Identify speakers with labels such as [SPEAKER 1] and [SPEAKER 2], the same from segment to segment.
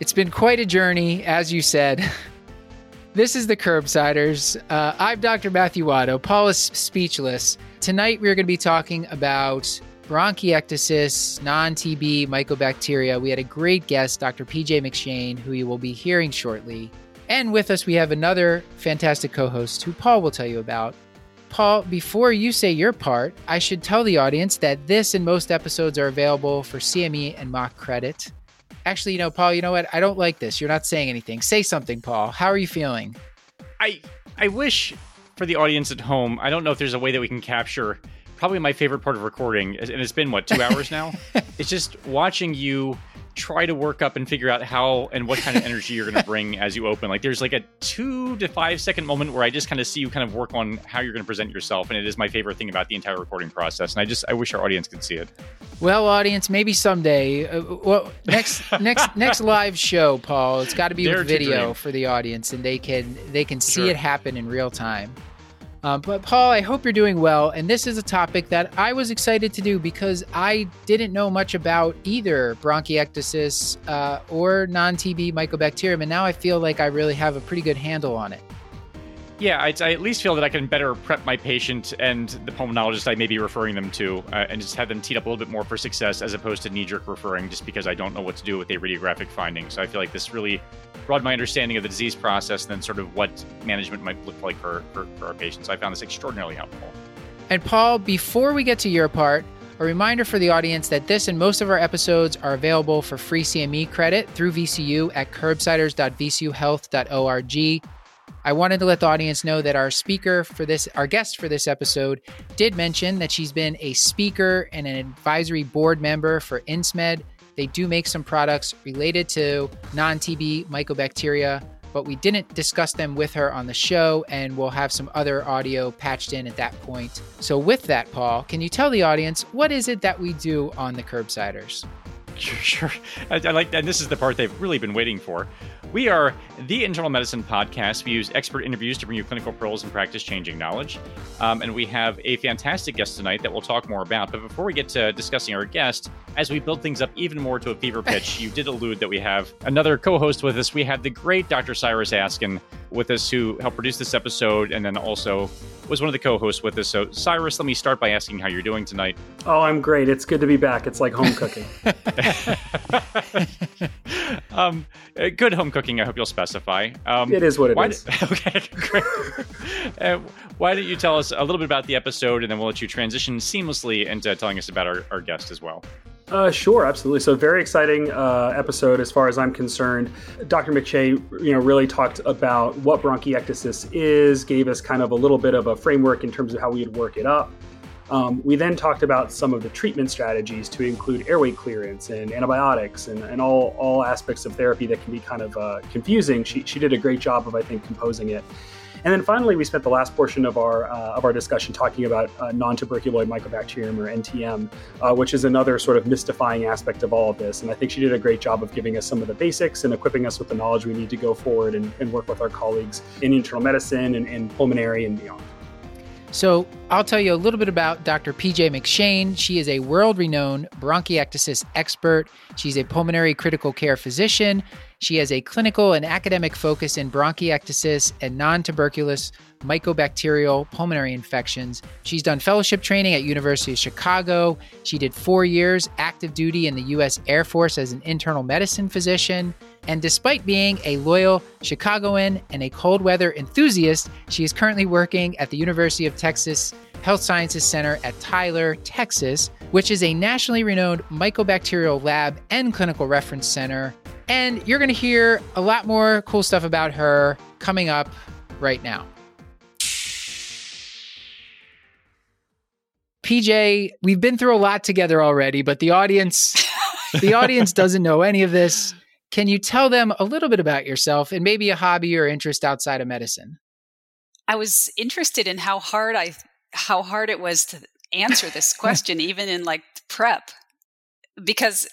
[SPEAKER 1] it's been quite a journey, as you said. This is the Curbsiders. Uh, I'm Dr. Matthew Watto. Paul is speechless. Tonight, we're going to be talking about bronchiectasis, non TB mycobacteria. We had a great guest, Dr. PJ McShane, who you will be hearing shortly. And with us, we have another fantastic co host who Paul will tell you about. Paul, before you say your part, I should tell the audience that this and most episodes are available for CME and MOC credit. Actually, you know, Paul, you know what? I don't like this. You're not saying anything. Say something, Paul. How are you feeling?
[SPEAKER 2] I I wish for the audience at home, I don't know if there's a way that we can capture probably my favorite part of recording, and it's been what two hours now. it's just watching you try to work up and figure out how and what kind of energy you're going to bring as you open. Like there's like a two to five second moment where I just kind of see you kind of work on how you're going to present yourself, and it is my favorite thing about the entire recording process. And I just I wish our audience could see it.
[SPEAKER 1] Well, audience, maybe someday. Uh, well, next next next live show, Paul. It's got to be
[SPEAKER 2] Dare
[SPEAKER 1] with video for the audience, and they can they can see
[SPEAKER 2] Sure.
[SPEAKER 1] it happen in real time. Um, but Paul, I hope you're doing well. And this is a topic that I was excited to do because I didn't know much about either bronchiectasis uh, or non-TB mycobacterium, and now I feel like I really have a pretty good handle on it.
[SPEAKER 2] Yeah, I, I at least feel that I can better prep my patient and the pulmonologist I may be referring them to, uh, and just have them teed up a little bit more for success as opposed to knee-jerk referring, just because I don't know what to do with a radiographic finding. So I feel like this really broadened my understanding of the disease process and then sort of what management might look like for, for, for our patients. I found this extraordinarily helpful.
[SPEAKER 1] And Paul, before we get to your part, a reminder for the audience that this and most of our episodes are available for free CME credit through VCU at curbsiders.vcuhealth.org. I wanted to let the audience know that our speaker for this, our guest for this episode, did mention that she's been a speaker and an advisory board member for INSMED. They do make some products related to non TB mycobacteria, but we didn't discuss them with her on the show, and we'll have some other audio patched in at that point. So, with that, Paul, can you tell the audience what is it that we do on the Curbsiders?
[SPEAKER 2] Sure, sure. I, I like, and this is the part they've really been waiting for. We are the internal medicine podcast. We use expert interviews to bring you clinical pearls and practice-changing knowledge. Um, and we have a fantastic guest tonight that we'll talk more about. But before we get to discussing our guest, as we build things up even more to a fever pitch, you did allude that we have another co-host with us. We have the great Dr. Cyrus Askin with us, who helped produce this episode, and then also was one of the co-hosts with us. So, Cyrus, let me start by asking how you're doing tonight.
[SPEAKER 3] Oh, I'm great. It's good to be back. It's like home cooking.
[SPEAKER 2] um, uh, good home cooking. I hope you'll specify. Um,
[SPEAKER 3] It is what it is.
[SPEAKER 2] d- okay, great. uh, why don't you tell us a little bit about the episode, and then we'll let you transition seamlessly into telling us about our, our guest as well.
[SPEAKER 3] Uh, sure, absolutely. So, very exciting uh, episode as far as I'm concerned. Dr. McShane, you know, really talked about what bronchiectasis is, gave us kind of a little bit of a framework in terms of how we'd work it up. Um, we then talked about some of the treatment strategies to include airway clearance and antibiotics and, and all, all aspects of therapy that can be kind of uh, confusing. She, she did a great job of, I think, composing it. And then finally, we spent the last portion of our uh, of our discussion talking about uh, non-tuberculoid mycobacterium or NTM, uh, which is another sort of mystifying aspect of all of this. And I think she did a great job of giving us some of the basics and equipping us with the knowledge we need to go forward and, and work with our colleagues in internal medicine and, and pulmonary and beyond.
[SPEAKER 1] So, I'll tell you a little bit about Dr. PJ McShane. She is a world renowned bronchiectasis expert. She's a pulmonary critical care physician. She has a clinical and academic focus in bronchiectasis and non tuberculous mycobacterial pulmonary infections. She's done fellowship training at University of Chicago. She did 4 years active duty in the US Air Force as an internal medicine physician. And despite being a loyal Chicagoan and a cold weather enthusiast, she is currently working at the University of Texas Health Sciences Center at Tyler, Texas, which is a nationally renowned mycobacterial lab and clinical reference center. And you're going to hear a lot more cool stuff about her coming up right now. PJ, we've been through a lot together already, but the audience the audience doesn't know any of this. can you tell them a little bit about yourself and maybe a hobby or interest outside of medicine?
[SPEAKER 4] I was interested in how hard I how hard it was to answer this question, even in like prep, because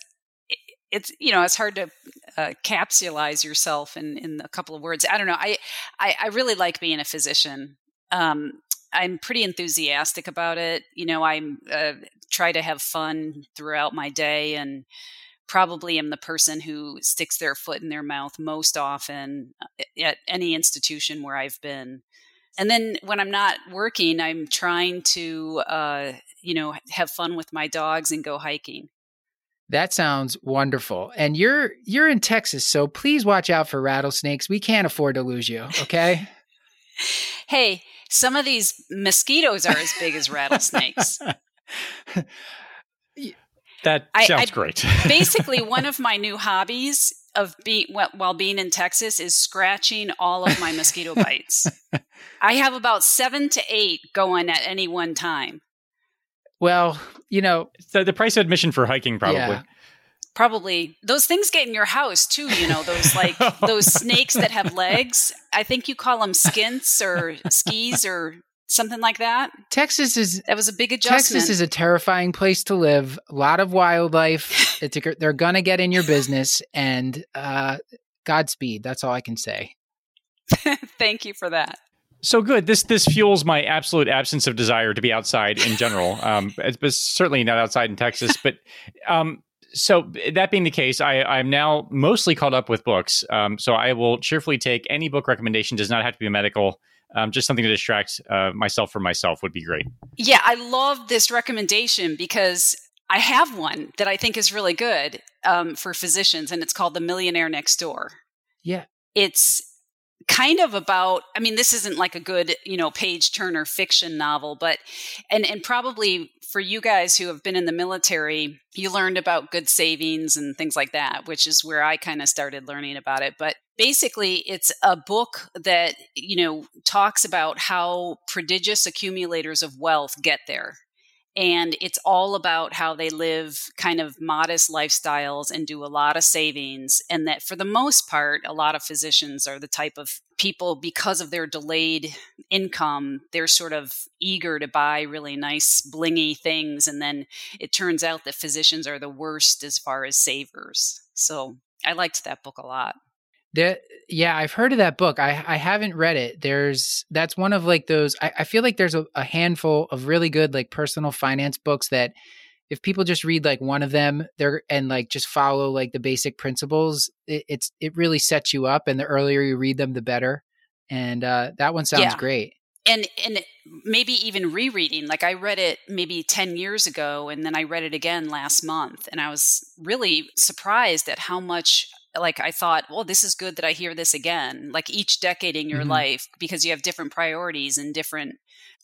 [SPEAKER 4] it's you know it's hard to uh, capsulize yourself in in a couple of words. I don't know. I I, I really like being a physician. Um, I'm pretty enthusiastic about it. You know, I uh, try to have fun throughout my day and probably am the person who sticks their foot in their mouth most often uh, at any institution where I've been. And then when I'm not working, I'm trying to, uh, you know, have fun with my dogs and go hiking.
[SPEAKER 1] That sounds wonderful. And you're you're in Texas, so please watch out for rattlesnakes. We can't afford to lose you, okay?
[SPEAKER 4] hey, some of these mosquitoes are as big as rattlesnakes.
[SPEAKER 2] that sounds I, I, great.
[SPEAKER 4] basically, one of my new hobbies of being while being in Texas is scratching all of my mosquito bites. I have about seven to eight going at any one time.
[SPEAKER 1] Well, you know,
[SPEAKER 2] the, the price of admission for hiking probably.
[SPEAKER 1] Yeah.
[SPEAKER 4] Probably those things get in your house too. You know those like those snakes that have legs. I think you call them skints or skis or something like that.
[SPEAKER 1] Texas is
[SPEAKER 4] that was a big adjustment.
[SPEAKER 1] Texas is a terrifying place to live. A lot of wildlife. it's a, they're gonna get in your business, and uh, Godspeed. That's all I can say.
[SPEAKER 4] Thank you for that.
[SPEAKER 2] So good. This this fuels my absolute absence of desire to be outside in general. Um, it's, certainly not outside in Texas, but um, so that being the case, I, I'm now mostly caught up with books. Um, so I will cheerfully take any book recommendation. Does not have to be medical. Um, just something to distract uh, myself from myself would be great.
[SPEAKER 4] Yeah, I love this recommendation because I have one that I think is really good um, for physicians, and it's called The Millionaire Next Door.
[SPEAKER 1] Yeah,
[SPEAKER 4] it's kind of about i mean this isn't like a good you know page turner fiction novel but and and probably for you guys who have been in the military you learned about good savings and things like that which is where i kind of started learning about it. But basically it's a book that you know talks about how prodigious accumulators of wealth get there and it's all about how they live kind of modest lifestyles and do a lot of savings and that for the most part a lot of physicians are the type of people because of their delayed income they're sort of eager to buy really nice blingy things and then it turns out that physicians are the worst as far as savers. So i liked that book a lot.
[SPEAKER 1] That yeah, I've heard of that book. I I haven't read it. There's that's one of like those. I, I feel like there's a, a handful of really good like personal finance books that if people just read like one of them, they're and like just follow like the basic principles, it, it's it really sets you up. And the earlier you read them, the better. And uh, that one sounds yeah. great.
[SPEAKER 4] And and maybe even rereading. Like I read it maybe ten years ago, and then I read it again last month, and I was really surprised at how much like I thought, well, this is good that I hear this again. Like each decade in your mm-hmm. life, because you have different priorities and different,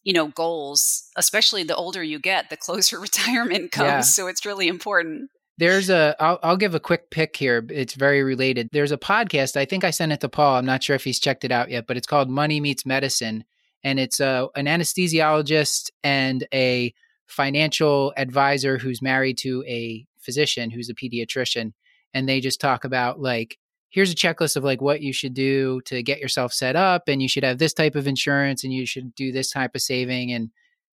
[SPEAKER 4] you know, goals. Especially the older you get, the closer retirement comes. Yeah. So it's really important.
[SPEAKER 1] There's a. I'll, I'll give a quick pick here. It's very related. There's a podcast. I think I sent it to Paul. I'm not sure if he's checked it out yet, but it's called Money Meets Medicine, and it's a an anesthesiologist and a financial advisor who's married to a physician who's a pediatrician and they just talk about like here's a checklist of like what you should do to get yourself set up and you should have this type of insurance and you should do this type of saving and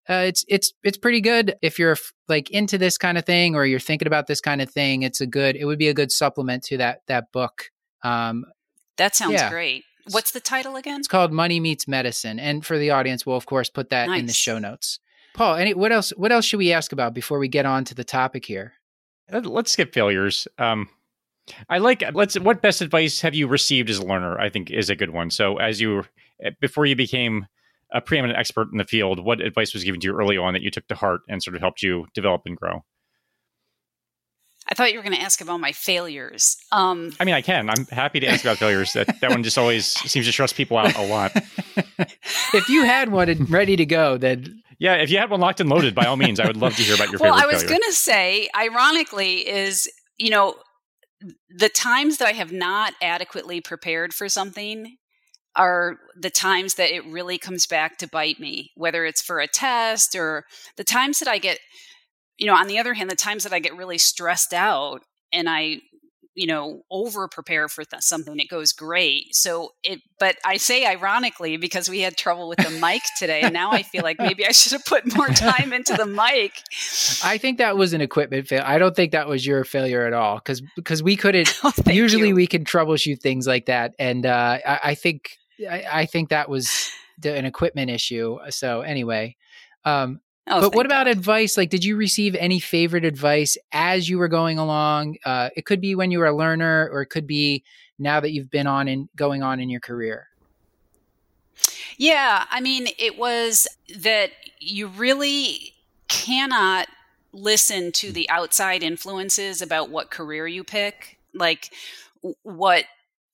[SPEAKER 1] uh, it's it's it's pretty good. If you're like into this kind of thing or you're thinking about this kind of thing it's a good it would be a good supplement to that that book. Um
[SPEAKER 4] that sounds yeah. great what's the title again
[SPEAKER 1] it's called money meets medicine and for the audience we'll of course put that nice. in the show notes paul any what else what else should we ask about before we get on to the topic here
[SPEAKER 2] let's skip failures um I like let's what best advice have you received as a learner? I think is a good one. So as you eh, before you became a preeminent expert in the field, what advice was given to you early on that you took to heart and sort of helped you develop and grow?
[SPEAKER 4] I thought you were going to ask about my failures. Um,
[SPEAKER 2] I mean, I can. I'm happy to ask about failures. That that one just always seems to stress people out a lot.
[SPEAKER 1] if you had one ready to go, then
[SPEAKER 2] yeah, if you had one locked and loaded, by all means, I would love to hear about your
[SPEAKER 4] well,
[SPEAKER 2] favorite.
[SPEAKER 4] Well, I was going to say, ironically, is you know the times that I have not adequately prepared for something are the times that it really comes back to bite me, whether it's for a test or the times that I get, you know, on the other hand, the times that I get really stressed out and I, you know over prepare for th- something it goes great so it but i say ironically because we had trouble with the mic today and now i feel like maybe i should have put more time into the mic
[SPEAKER 5] I think that was an equipment fail. I don't think that was your failure at all because because we couldn't.
[SPEAKER 4] Oh,
[SPEAKER 5] usually
[SPEAKER 4] you.
[SPEAKER 5] we can troubleshoot things like that, and uh, I, I think I, I think that was the, an equipment issue. So anyway, um,
[SPEAKER 4] Oh,
[SPEAKER 5] but what about
[SPEAKER 4] God.
[SPEAKER 5] advice? Like, did you receive any favorite advice as you were going along? Uh, it could be when you were a learner, or it could be now that you've been on and going on in your career.
[SPEAKER 4] Yeah, I mean, it was that you really cannot listen to the outside influences about what career you pick, like what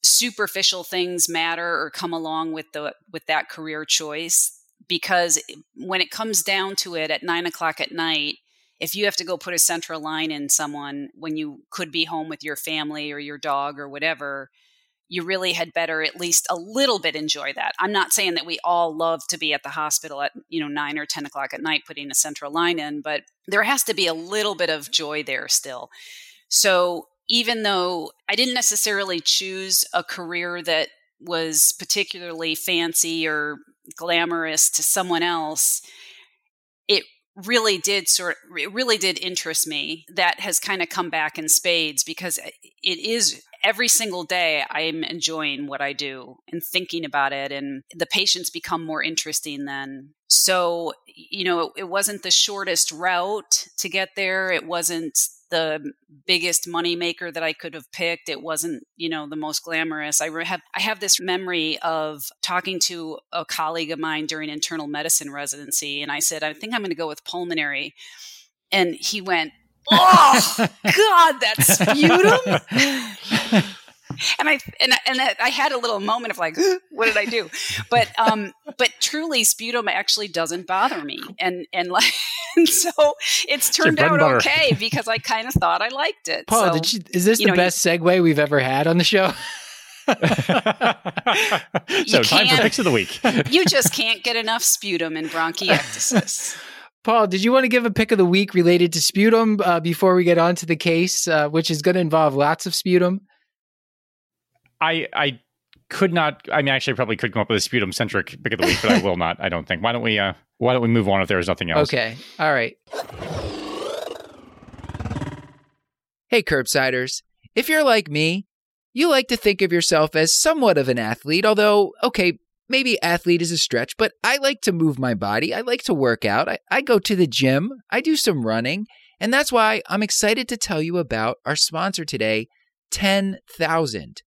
[SPEAKER 4] superficial things matter or come along with the with that career choice. Because when it comes down to it, at nine o'clock at night, if you have to go put a central line in someone when you could be home with your family or your dog or whatever, you really had better at least a little bit enjoy that. I'm not saying that we all love to be at the hospital at you know nine or ten o'clock at night putting a central line in, but there has to be a little bit of joy there still. So even though I didn't necessarily choose a career that was particularly fancy or glamorous to someone else, it really did sort of, it really did interest me. That has kind of come back in spades because eh, it is every single day i'm enjoying what i do and thinking about it and the patients become more interesting then so you know it, it wasn't the shortest route to get there it wasn't the biggest money maker that I could have picked. It wasn't, you know, the most glamorous. I have I have this memory of talking to a colleague of mine during internal medicine residency, and I said, I think I'm going to go with pulmonary, and he went, "Oh God, that's sputum." and I and I, and I had a little moment of like, what did I do? But um, but truly, sputum actually doesn't bother me, and and like, and so it's turned
[SPEAKER 2] bread
[SPEAKER 4] out
[SPEAKER 2] butter.
[SPEAKER 4] okay because I kind of thought I liked it.
[SPEAKER 5] Paul,
[SPEAKER 4] so,
[SPEAKER 5] did you, is this
[SPEAKER 4] you
[SPEAKER 5] the
[SPEAKER 4] know, you-
[SPEAKER 5] best segue we've ever had on the show?
[SPEAKER 2] so time for
[SPEAKER 4] can't-
[SPEAKER 2] picks of the week.
[SPEAKER 4] you just can't get enough sputum in bronchiectasis.
[SPEAKER 5] Paul, did you want to give a pick of the week related to sputum uh, before we get on to the case, uh, which is going to involve lots of sputum?
[SPEAKER 2] I I could not. I mean, actually, I probably could come up with a sputum centric pick of the week, but I will not. I don't think. Why don't we? Uh, why don't we move on if there is nothing else?
[SPEAKER 5] Okay. All right. Hey, curbsiders. If you're like me, you like to think of yourself as somewhat of an athlete, although, okay, maybe athlete is a stretch, but I like to move my body. I like to work out. I, I go to the gym. I do some running. And that's why I'm excited to tell you about our sponsor today, 10,000.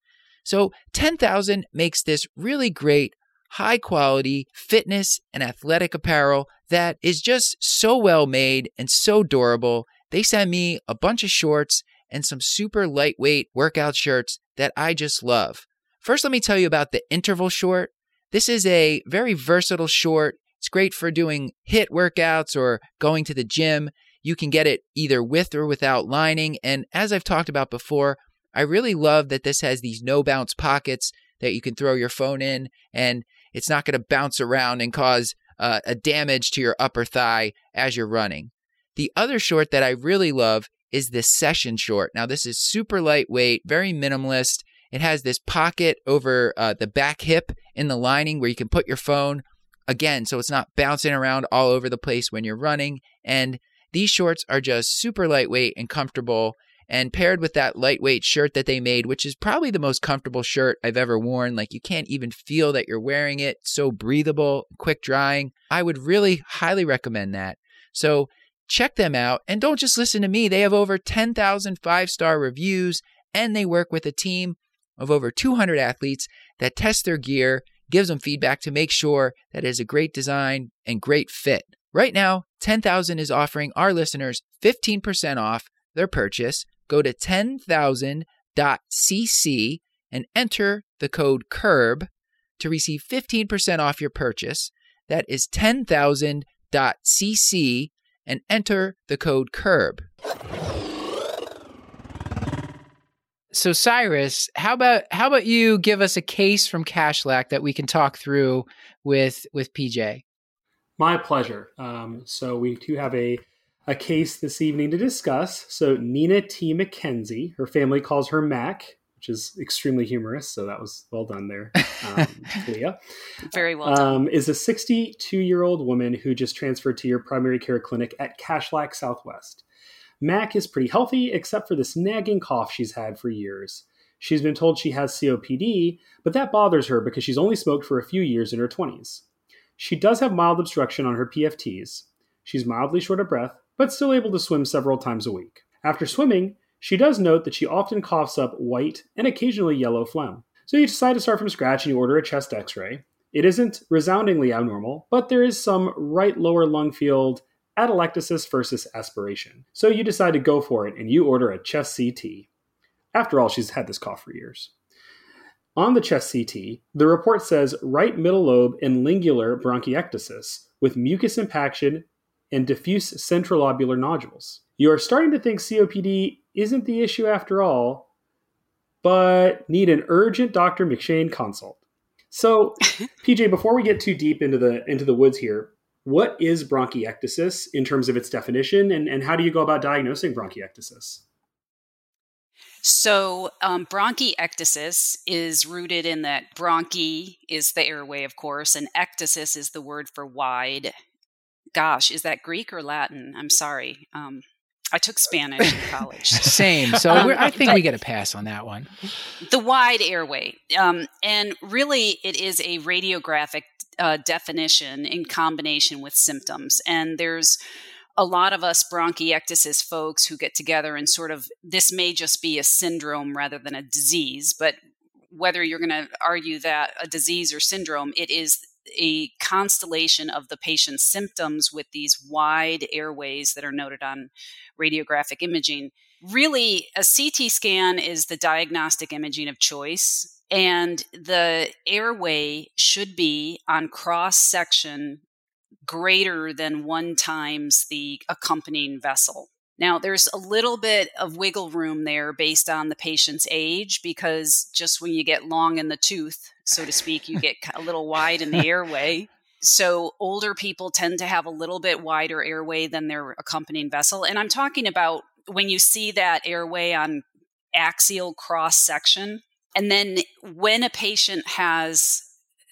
[SPEAKER 5] So, 10,000 makes this really great, high quality fitness and athletic apparel that is just so well made and so durable. They sent me a bunch of shorts and some super lightweight workout shirts that I just love. First, let me tell you about the interval short. This is a very versatile short. It's great for doing HIIT workouts or going to the gym. You can get it either with or without lining. And as I've talked about before, I really love that this has these no bounce pockets that you can throw your phone in and it's not going to bounce around and cause uh, a damage to your upper thigh as you're running. The other short that I really love is this session short. Now, this is super lightweight, very minimalist. It has this pocket over uh, the back hip in the lining where you can put your phone again, so it's not bouncing around all over the place when you're running. And these shorts are just super lightweight and comfortable. And paired with that lightweight shirt that they made, which is probably the most comfortable shirt I've ever worn, like you can't even feel that you're wearing it, so breathable, quick drying. I would really highly recommend that. So check them out and don't just listen to me. They have over 10,000 five star reviews and they work with a team of over 200 athletes that test their gear, gives them feedback to make sure that it is a great design and great fit. Right now, 10,000 is offering our listeners 15% off their purchase. Go to 10,000.cc and enter the code CURB to receive 15% off your purchase. That is 10,000.cc and enter the code CURB. So Cyrus, how about how about you give us a case from Cashlack that we can talk through with with PJ?
[SPEAKER 3] My pleasure. Um, so we do have a a case this evening to discuss. So, Nina T. McKenzie, her family calls her Mac, which is extremely humorous. So, that was well done there, um, Leah.
[SPEAKER 4] Very well done.
[SPEAKER 3] Um, is a 62 year old woman who just transferred to your primary care clinic at Cashlack Southwest. Mac is pretty healthy, except for this nagging cough she's had for years. She's been told she has COPD, but that bothers her because she's only smoked for a few years in her 20s. She does have mild obstruction on her PFTs. She's mildly short of breath, but still able to swim several times a week. After swimming, she does note that she often coughs up white and occasionally yellow phlegm. So you decide to start from scratch and you order a chest x ray. It isn't resoundingly abnormal, but there is some right lower lung field atelectasis versus aspiration. So you decide to go for it and you order a chest CT. After all, she's had this cough for years. On the chest CT, the report says right middle lobe and lingular bronchiectasis with mucus impaction and diffuse centrilobular nodules. You are starting to think COPD isn't the issue after all, but need an urgent Dr. McShane consult. So, PJ, before we get too deep into the into the woods here, what is bronchiectasis in terms of its definition, and, and how do you go about diagnosing bronchiectasis?
[SPEAKER 4] So, um, bronchiectasis is rooted in that bronchi is the airway, of course, and ectasis is the word for wide. Gosh, is that Greek or Latin? I'm sorry. Um, I took Spanish in college.
[SPEAKER 1] Same. So um, I think we get a pass on that one.
[SPEAKER 4] The wide airway. Um, and really, it is a radiographic uh, definition in combination with symptoms. And there's a lot of us bronchiectasis folks who get together and sort of this may just be a syndrome rather than a disease, but whether you're going to argue that a disease or syndrome, it is a constellation of the patient's symptoms with these wide airways that are noted on radiographic imaging. Really, a CT scan is the diagnostic imaging of choice. And the airway should be on cross section greater than one times the accompanying vessel. Now, there's a little bit of wiggle room there based on the patient's age because just when you get long in the tooth, so to speak, you get a little wide in the airway. So, older people tend to have a little bit wider airway than their accompanying vessel. And I'm talking about when you see that airway on axial cross section. And then when a patient has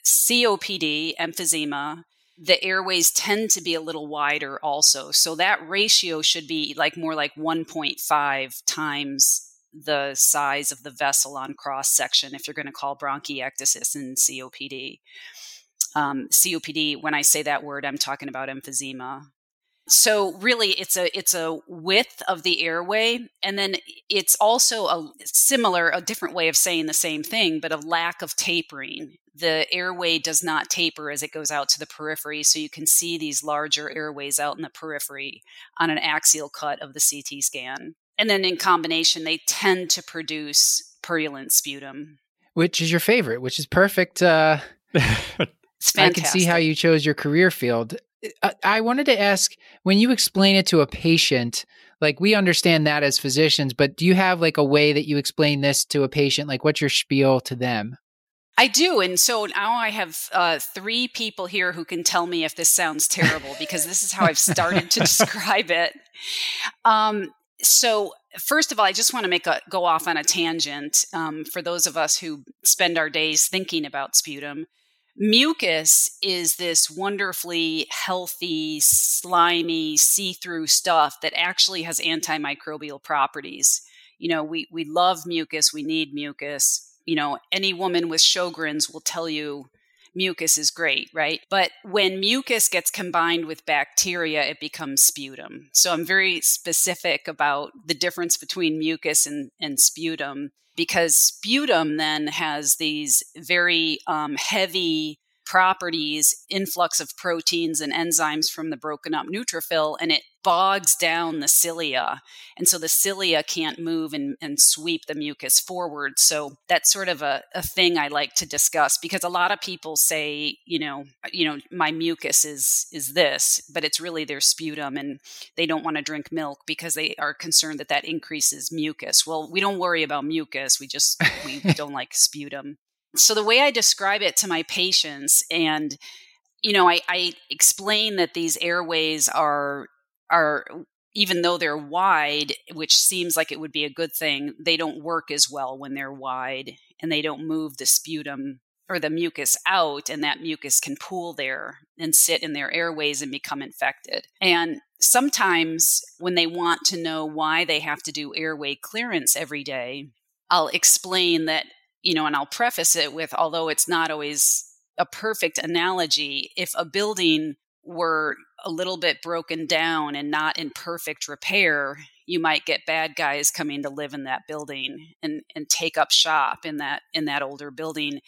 [SPEAKER 4] COPD, emphysema, the airways tend to be a little wider also. So that ratio should be like more like 1.5 times the size of the vessel on cross section if you're going to call bronchiectasis and COPD. Um, COPD, when I say that word, I'm talking about emphysema. So really, it's a it's a width of the airway, and then it's also a similar, a different way of saying the same thing, but a lack of tapering. The airway does not taper as it goes out to the periphery, so you can see these larger airways out in the periphery on an axial cut of the CT scan. And then in combination, they tend to produce purulent sputum.
[SPEAKER 1] Which is your favorite, which is perfect. Uh, I can see how you chose your career field. I wanted to ask when you explain it to a patient, like we understand that as physicians, but do you have like a way that you explain this to a patient? Like, what's your spiel to them?
[SPEAKER 4] I do. And so now I have uh, three people here who can tell me if this sounds terrible because this is how I've started to describe it. Um, so, first of all, I just want to make a go off on a tangent um, for those of us who spend our days thinking about sputum. Mucus is this wonderfully healthy, slimy, see through stuff that actually has antimicrobial properties. You know, we, we love mucus, we need mucus. You know, any woman with Sjogren's will tell you mucus is great, right? But when mucus gets combined with bacteria, it becomes sputum. So I'm very specific about the difference between mucus and, and sputum because sputum then has these very um, heavy properties, influx of proteins and enzymes from the broken up neutrophil, and it bogs down the cilia. And so the cilia can't move and, and sweep the mucus forward. So that's sort of a, a thing I like to discuss because a lot of people say, you know, you know, my mucus is is this, but it's really their sputum and they don't want to drink milk because they are concerned that that increases mucus. Well, we don't worry about mucus. We just we don't like sputum. So the way I describe it to my patients and you know, I, I explain that these airways are are even though they're wide, which seems like it would be a good thing, they don't work as well when they're wide and they don't move the sputum or the mucus out, and that mucus can pool there and sit in their airways and become infected. And sometimes when they want to know why they have to do airway clearance every day, I'll explain that, you know, and I'll preface it with although it's not always a perfect analogy, if a building were a little bit broken down and not in perfect repair, you might get bad guys coming to live in that building and, and take up shop in that in that older building.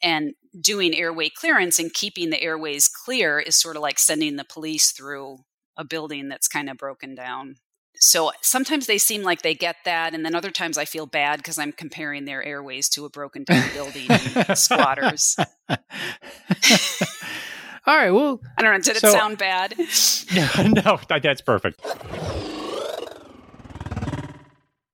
[SPEAKER 4] And doing airway clearance and keeping the airways clear is sort of like sending the police through a building that's kind of broken down. So sometimes they seem like they get that, and then other times I feel bad because I'm comparing their airways to a broken down building squatters.
[SPEAKER 5] All right. Well,
[SPEAKER 4] I don't know. Did so, it sound bad?
[SPEAKER 2] no, no, that's perfect.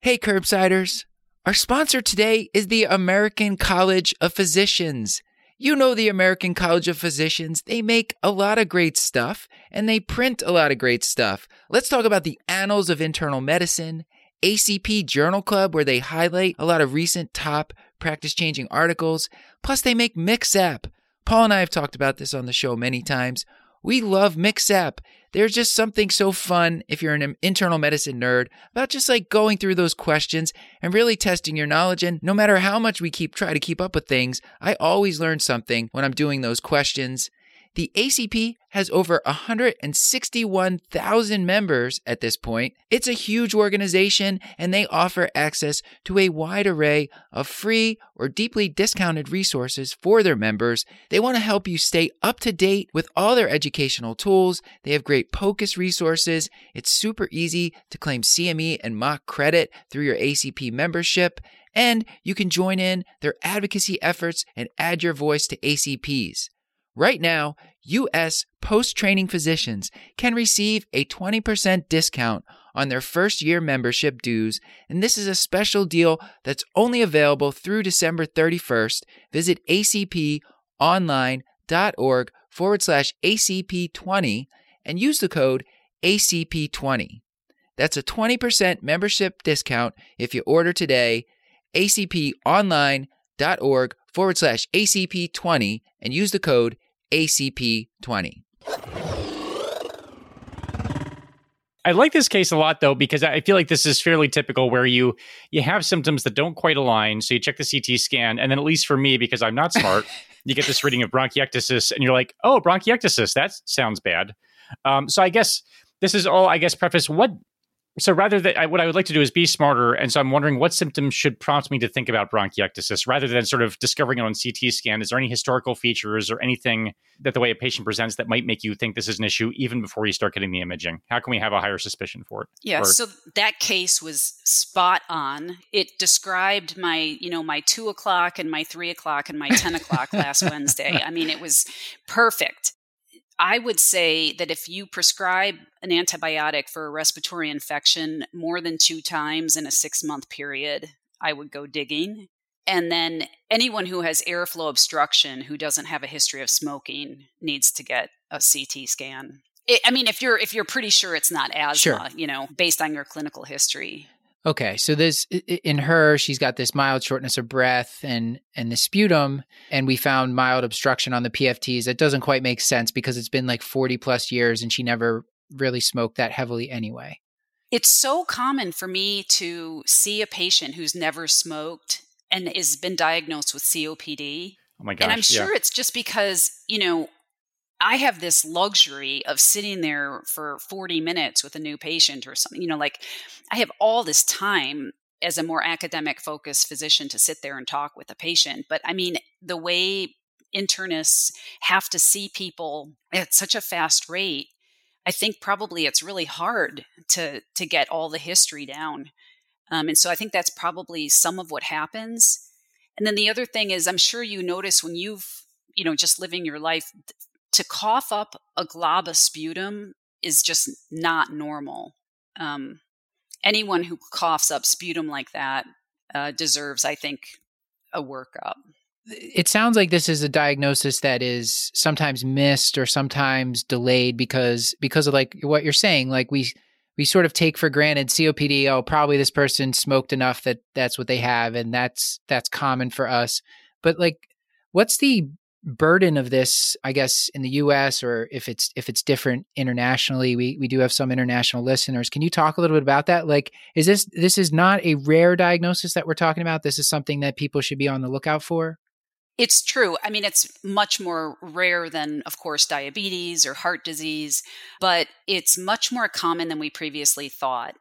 [SPEAKER 5] Hey, curbsiders. Our sponsor today is the American College of Physicians. You know the American College of Physicians. They make a lot of great stuff and they print a lot of great stuff. Let's talk about the Annals of Internal Medicine, ACP Journal Club, where they highlight a lot of recent top practice changing articles. Plus, they make MKSAP, Paul and I have talked about this on the show many times. We love MKSAP. There's just something so fun if you're an internal medicine nerd about just like going through those questions and really testing your knowledge. And no matter how much we keep try to keep up with things, I always learn something when I'm doing those questions. The ACP has over 161,000 members at this point. It's a huge organization and they offer access to a wide array of free or deeply discounted resources for their members. They want to help you stay up to date with all their educational tools. They have great POCUS resources. It's super easy to claim CME and MOC credit through your ACP membership. And you can join in their advocacy efforts and add your voice to ACPs. Right now, U.S. post training physicians can receive a 20% discount on their first year membership dues, and this is a special deal that's only available through December 31st. Visit acponline.org forward slash ACP20 and use the code ACP20. That's a 20% membership discount if you order today. acponline.org forward slash ACP20 and use the code ACP20.
[SPEAKER 2] I like this case a lot though because I feel like this is fairly typical where you you have symptoms that don't quite align so you check the CT scan and then at least for me because I'm not smart you get this reading of bronchiectasis and you're like oh bronchiectasis that sounds bad um, so I guess this is all I guess preface what so rather than I, what I would like to do is be smarter, and so I'm wondering what symptoms should prompt me to think about bronchiectasis rather than sort of discovering it on CT scan. Is there any historical features or anything that the way a patient presents that might make you think this is an issue even before you start getting the imaging? How can we have a higher suspicion for it?
[SPEAKER 4] Yeah,
[SPEAKER 2] or,
[SPEAKER 4] so that case was spot on. It described my, you know, my two o'clock and my three o'clock and my ten o'clock last Wednesday. I mean, it was perfect. I would say that if you prescribe an antibiotic for a respiratory infection more than two times in a six month period, I would go digging. And then anyone who has airflow obstruction who doesn't have a history of smoking needs to get a CT scan. It, I mean, if you're if you're pretty sure it's not asthma, sure. you know, based on your clinical history.
[SPEAKER 5] Okay, so this in her, she's got this mild shortness of breath and and the sputum, and we found mild obstruction on the PFTs. That doesn't quite make sense because it's been like forty plus years, and she never really smoked that heavily anyway.
[SPEAKER 4] It's so common for me to see a patient who's never smoked and has been diagnosed with COPD.
[SPEAKER 2] Oh my gosh!
[SPEAKER 4] And I'm sure
[SPEAKER 2] yeah.
[SPEAKER 4] it's just because you know I have this luxury of sitting there for 40 minutes with a new patient or something. You know, like I have all this time as a more academic focused physician to sit there and talk with a patient. But I mean, the way internists have to see people at such a fast rate, I think probably it's really hard to to get all the history down. Um, and so I think that's probably some of what happens. And then the other thing is, I'm sure you notice when you've you know just living your life to cough up a glob of sputum is just not normal. Um, anyone who coughs up sputum like that uh, deserves, I think, a workup.
[SPEAKER 5] It sounds like this is a diagnosis that is sometimes missed or sometimes delayed because because of like what you're saying. Like we
[SPEAKER 1] we sort of take for granted COPD. Oh, probably this person smoked enough that that's what they have, and that's that's common for us. But like, what's the burden of this? I guess in the U.S. or if it's if it's different internationally, we we do have some international listeners. Can you talk a little bit about that? Like, is this this is not a rare diagnosis that we're talking about? This is something that people should be on the lookout for.
[SPEAKER 4] It's true. I mean, it's much more rare than, of course, diabetes or heart disease, but it's much more common than we previously thought.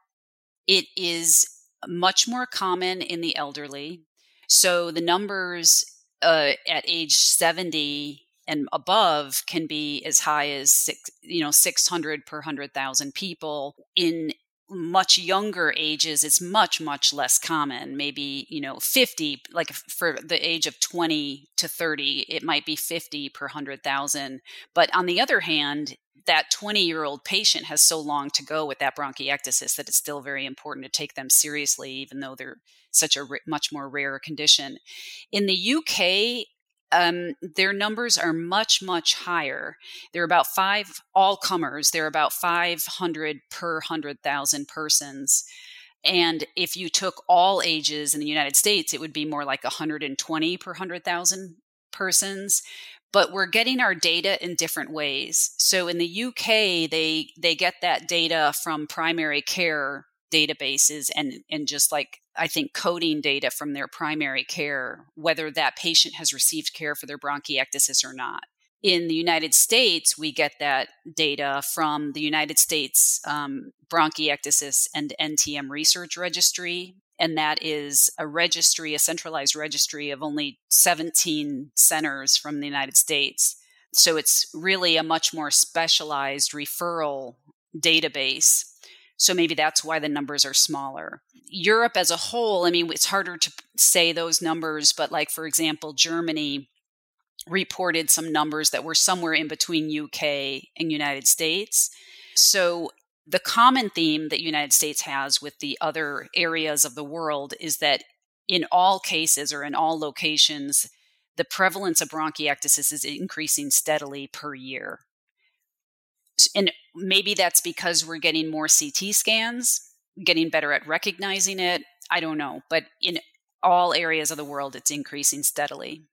[SPEAKER 4] It is much more common in the elderly. So the numbers uh, at age 70 and above can be as high as six, you know, 600 per 100,000 people. In much younger ages it's much much less common maybe you know 50 like for the age of 20 to 30 it might be 50 per 100,000 but on the other hand that 20 year old patient has so long to go with that bronchiectasis that it's still very important to take them seriously even though they're such a much more rare condition in the UK um, their numbers are much, much higher. They're about five, all comers, they're about 500 per 100,000 persons. And if you took all ages in the United States, it would be more like 120 per 100,000 persons. But we're getting our data in different ways. So in the UK, they they get that data from primary care databases and and just like I think coding data from their primary care whether that patient has received care for their bronchiectasis or not. In the United States, we get that data from the United States um, Bronchiectasis and NTM Research Registry, and that is a registry, a centralized registry of only 17 centers from the United States. So it's really a much more specialized referral database so maybe that's why the numbers are smaller. Europe as a whole, I mean, it's harder to say those numbers, but like, for example, Germany reported some numbers that were somewhere in between UK and United States. So the common theme that United States has with the other areas of the world is that in all cases or in all locations, the prevalence of bronchiectasis is increasing steadily per year and maybe that's because we're getting more CT scans, getting better at recognizing it. I don't know. But in all areas of the world, it's increasing steadily.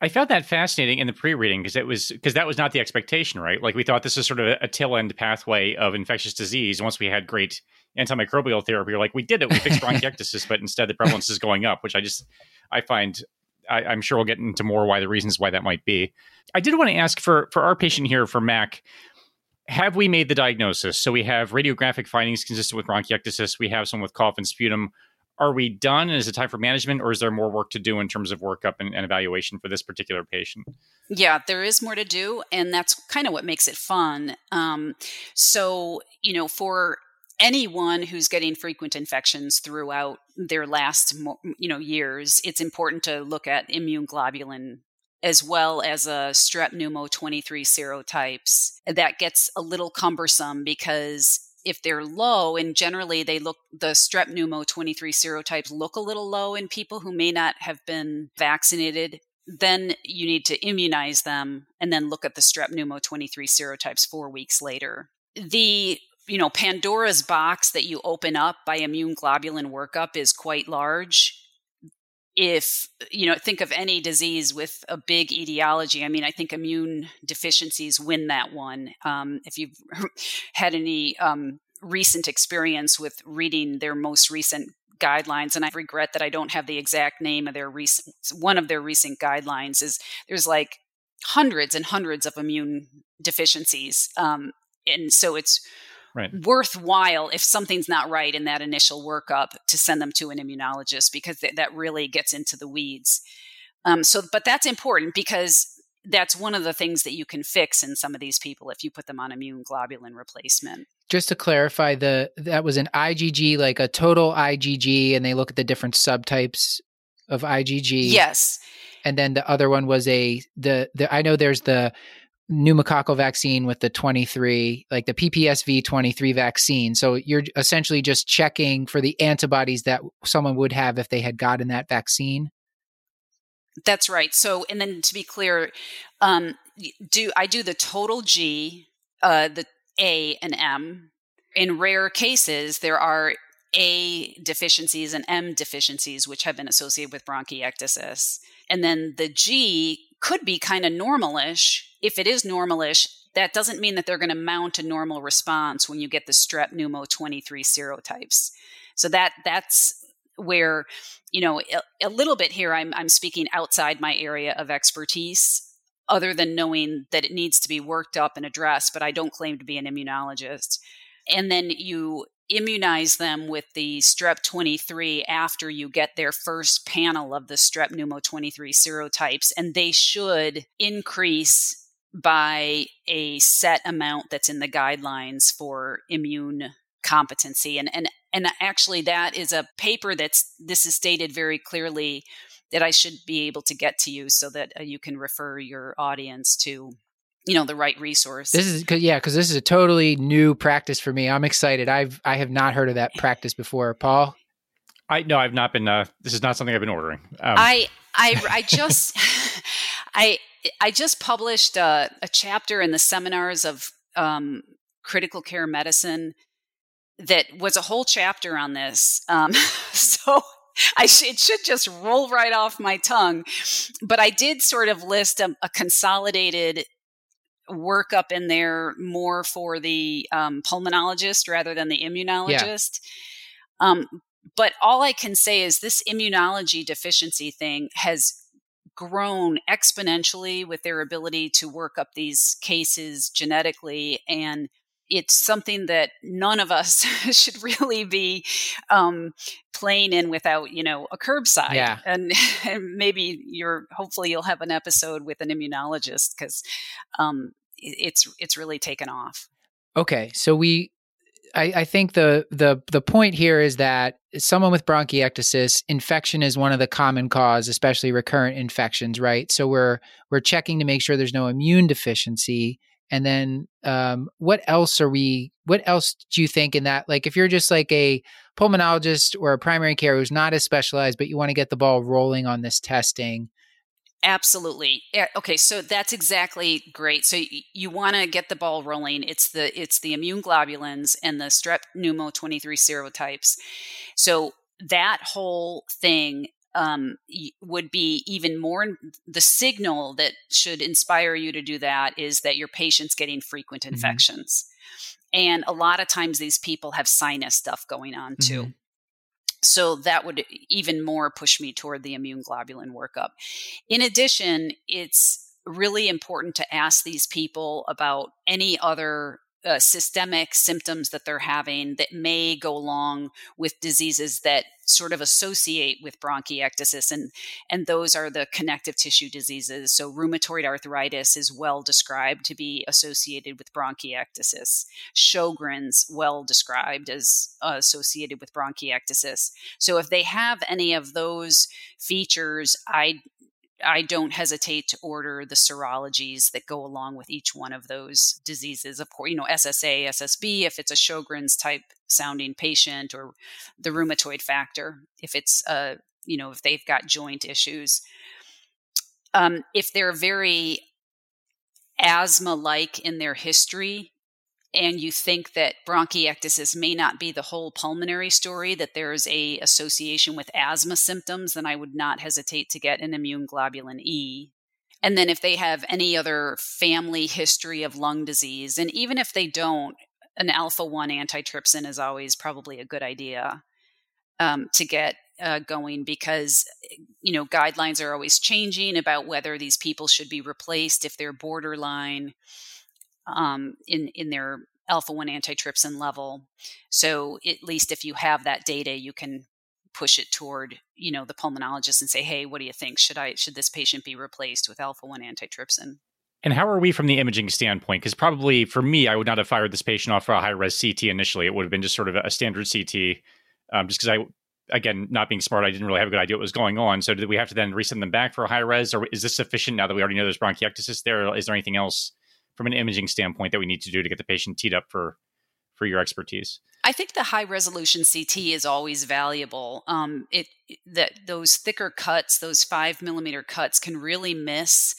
[SPEAKER 2] I found that fascinating in the pre-reading because it was because that was not the expectation, right? Like we thought this is sort of a, tail end pathway of infectious disease. Once we had great antimicrobial therapy, we're like, we did it, we fixed bronchiectasis, but instead the prevalence is going up, which I just I find I, am sure we'll get into more why the reasons why that might be. I did want to ask for for our patient here for Mac have we made the diagnosis? So we have radiographic findings consistent with bronchiectasis. We have some with cough and sputum. Are we done? Is it time for management, or is there more work to do in terms of workup and, and evaluation for this particular patient?
[SPEAKER 4] Yeah, there is more to do, and that's kind of what makes it fun. Um, so, you know, for anyone who's getting frequent infections throughout their last you know years it's important to look at immune globulin as well as a strep pneumo 23 serotypes. That gets a little cumbersome because if they're low, and generally they look, the strep pneumo 23 serotypes look a little low in people who may not have been vaccinated, then you need to immunize them and then look at the strep pneumo 23 serotypes four weeks later. The you know, Pandora's box that you open up by immune globulin workup is quite large if you know think of any disease with a big etiology i mean i think immune deficiencies win that one. Um, if you've had any um, recent experience with reading their most recent guidelines and i regret that i don't have the exact name of their recent one of their recent guidelines is there's like hundreds and hundreds of immune deficiencies um, and so it's right. worthwhile if something's not right in that initial workup to send them to an immunologist because th- that really gets into the weeds. Um, so, but that's important because that's one of the things that you can fix in some of these people if you put them on immune globulin replacement.
[SPEAKER 1] Just to clarify, the that was an IgG, like a total IgG, and they look at the different subtypes of IgG.
[SPEAKER 4] Yes.
[SPEAKER 1] And then the other one was a the the I know there's the pneumococcal vaccine with the 23, like the PPSV 23 vaccine. So you're essentially just checking for the antibodies that someone would have if they had gotten that vaccine.
[SPEAKER 4] That's right. So, and then to be clear, um, do I do the total G, uh, the A and M, in rare cases, there are A deficiencies and M deficiencies, which have been associated with bronchiectasis. And then the G could be kind of normalish. If it is normalish, that doesn't mean that they're going to mount a normal response when you get the strep pneumo 23 serotypes. So that that's where you know a, a little bit here I'm I'm speaking outside my area of expertise other than knowing that it needs to be worked up and addressed, but I don't claim to be an immunologist. And then you immunize them with the strep 23 after you get their first panel of the strep pneumo 23 serotypes and they should increase by a set amount that's in the guidelines for immune competency. And and and actually that is a paper that's this is stated very clearly that I should be able to get to you so that uh, you can refer your audience to you know the right resource.
[SPEAKER 1] This is cause, yeah because this is a totally new practice for me. I'm excited. I've i have not heard of that practice before. Paul?
[SPEAKER 2] I no i've not been uh this is not something i've been ordering.
[SPEAKER 4] Um. i i i just i i just published a, a, chapter in the seminars of um, critical care medicine that was a whole chapter on this. Um, so I sh- it should just roll right off my tongue. But I did sort of list a, a consolidated workup in there more for the um, pulmonologist rather than the immunologist. Yeah. Um, but all I can say is this immunology deficiency thing has grown exponentially with their ability to work up these cases genetically and it's something that none of us should really be um, playing in without, you know, a curbside.
[SPEAKER 1] Yeah.
[SPEAKER 4] And, and maybe you're hopefully you'll have an episode with an immunologist because um, it's it's really taken off.
[SPEAKER 1] Okay, so we, I, I think the the the point here is that someone with bronchiectasis, infection is one of the common cause, especially recurrent infections, right? So we're we're checking to make sure there's no immune deficiency and then um, what else are we what else do you think in that like if you're just like a pulmonologist or a primary care who's not as specialized but you want to get the ball rolling on this testing?
[SPEAKER 4] Absolutely. Okay so that's exactly great. So you, you want to get the ball rolling. It's the it's the immune globulins and the strep pneumo 23 serotypes. So that whole thing um, would be even more the signal that should inspire you to do that is that your patient's getting frequent mm-hmm. infections and a lot of times these people have sinus stuff going on too mm-hmm. so that would even more push me toward the immune globulin workup in addition it's really important to ask these people about any other uh, systemic symptoms that they're having that may go along with diseases that sort of associate with bronchiectasis and and those are the connective tissue diseases. So rheumatoid arthritis is well described to be associated with bronchiectasis. Sjogren's well described as uh, associated with bronchiectasis. So if they have any of those features i I don't hesitate to order the serologies that go along with each one of those diseases. Of course, you know, SSA, SSB, if it's a Sjogren's type sounding patient, or the rheumatoid factor, if it's, uh, you know, if they've got joint issues. Um, if they're very asthma like in their history, and you think that bronchiectasis may not be the whole pulmonary story that there is a association with asthma symptoms then i would not hesitate to get an immune globulin e. And then if they have any other family history of lung disease and even if they don't an alpha 1 antitrypsin is always probably a good idea um, to get uh, going because you know guidelines are always changing about whether these people should be replaced if they're borderline um, in in their alpha one antitrypsin level. So at least if you have that data, you can push it toward you know the pulmonologist and say, hey, what do you think? Should I should this patient be replaced with alpha one antitrypsin?
[SPEAKER 2] And how are we from the imaging standpoint? Because probably for me, I would not have fired this patient off for a high res CT initially. It would have been just sort of a standard CT, um, just because I again, not being smart, I didn't really have a good idea what was going on. So did we have to then resend them back for a high res, or is this sufficient now that we already know there's bronchiectasis there? Is there anything else from an imaging standpoint that we need to do to get the patient teed up for for your expertise?
[SPEAKER 4] I think the high resolution CT is always valuable. Um, it that those thicker cuts, those five millimeter cuts, can really miss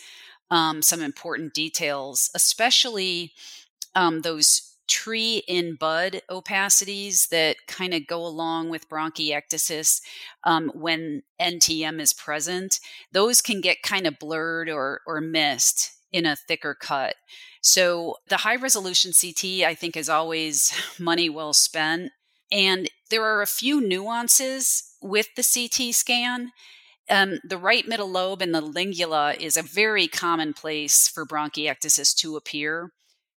[SPEAKER 4] um, some important details, especially um, those tree in bud opacities that kind of go along with bronchiectasis um, when NTM is present, those can get kind of blurred or, or missed in a thicker cut. So the high resolution CT, I think, is always money well spent. And there are a few nuances with the CT scan. Um, the right middle lobe and the lingula is a very common place for bronchiectasis to appear.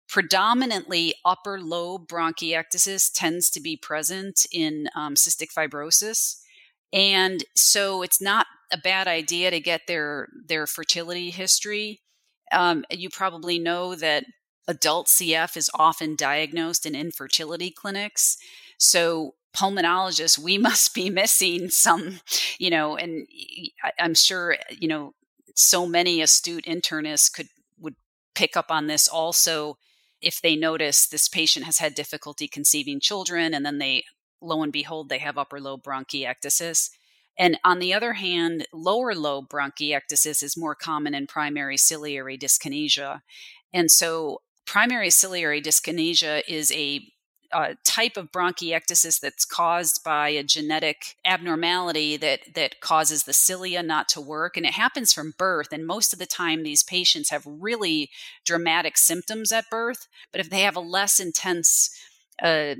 [SPEAKER 4] Predominantly, upper lobe bronchiectasis tends to be present in um, cystic fibrosis. And so it's not a bad idea to get their, their fertility history. Um, you probably know that adult CF is often diagnosed in infertility clinics. So pulmonologists, we must be missing some, you know, and I'm sure, you know, so many astute internists could would pick up on this also if they notice this patient has had difficulty conceiving children and then they lo and behold they have upper lobe bronchiectasis and on the other hand lower lobe bronchiectasis is more common in primary ciliary dyskinesia. And so primary ciliary dyskinesia is a type of bronchiectasis that's caused by a genetic abnormality that that causes the cilia not to work. And it happens from birth. And most of the time these patients have really dramatic symptoms at birth. But if they have a less intense uh,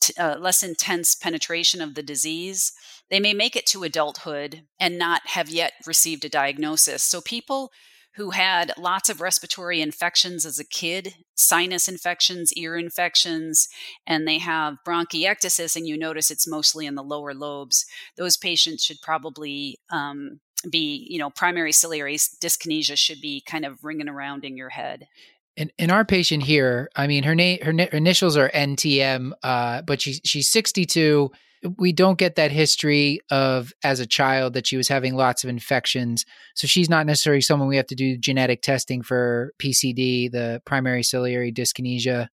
[SPEAKER 4] t- uh, less intense penetration of the disease they may make it to adulthood and not have yet received a diagnosis so people who had lots of respiratory infections as a kid, sinus infections, ear infections, and they have bronchiectasis, and you notice it's mostly in the lower lobes. Those patients should probably um, be, you know, primary ciliary dyskinesia should be kind of ringing around in your head.
[SPEAKER 1] In, in our patient here, I mean, her name, her, her initials are NTM, uh, but she's she's 62 we don't get that history of as a child that she was having lots of infections. So she's not necessarily someone we have to do genetic testing for PCD, the primary ciliary dyskinesia,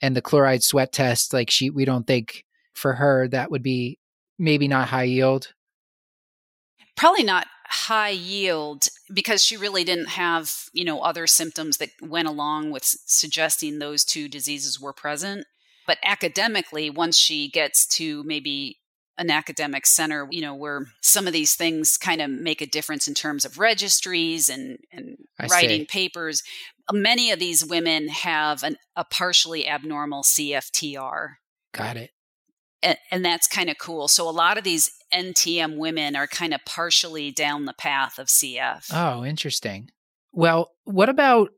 [SPEAKER 1] and the chloride sweat test. Like she, we don't think for her that would be maybe not high yield.
[SPEAKER 4] Probably not high yield because she really didn't have you know other symptoms that went along with suggesting those two diseases were present but academically, once she gets to maybe an academic center, you know, where some of these things kind of make a difference in terms of registries and, and writing see. papers. Many of these women have an, a partially abnormal CFTR.
[SPEAKER 1] Got it.
[SPEAKER 4] And, and that's kind of cool. So a lot of these NTM women are kind of partially down the path of CF.
[SPEAKER 1] Oh, interesting. Well, what about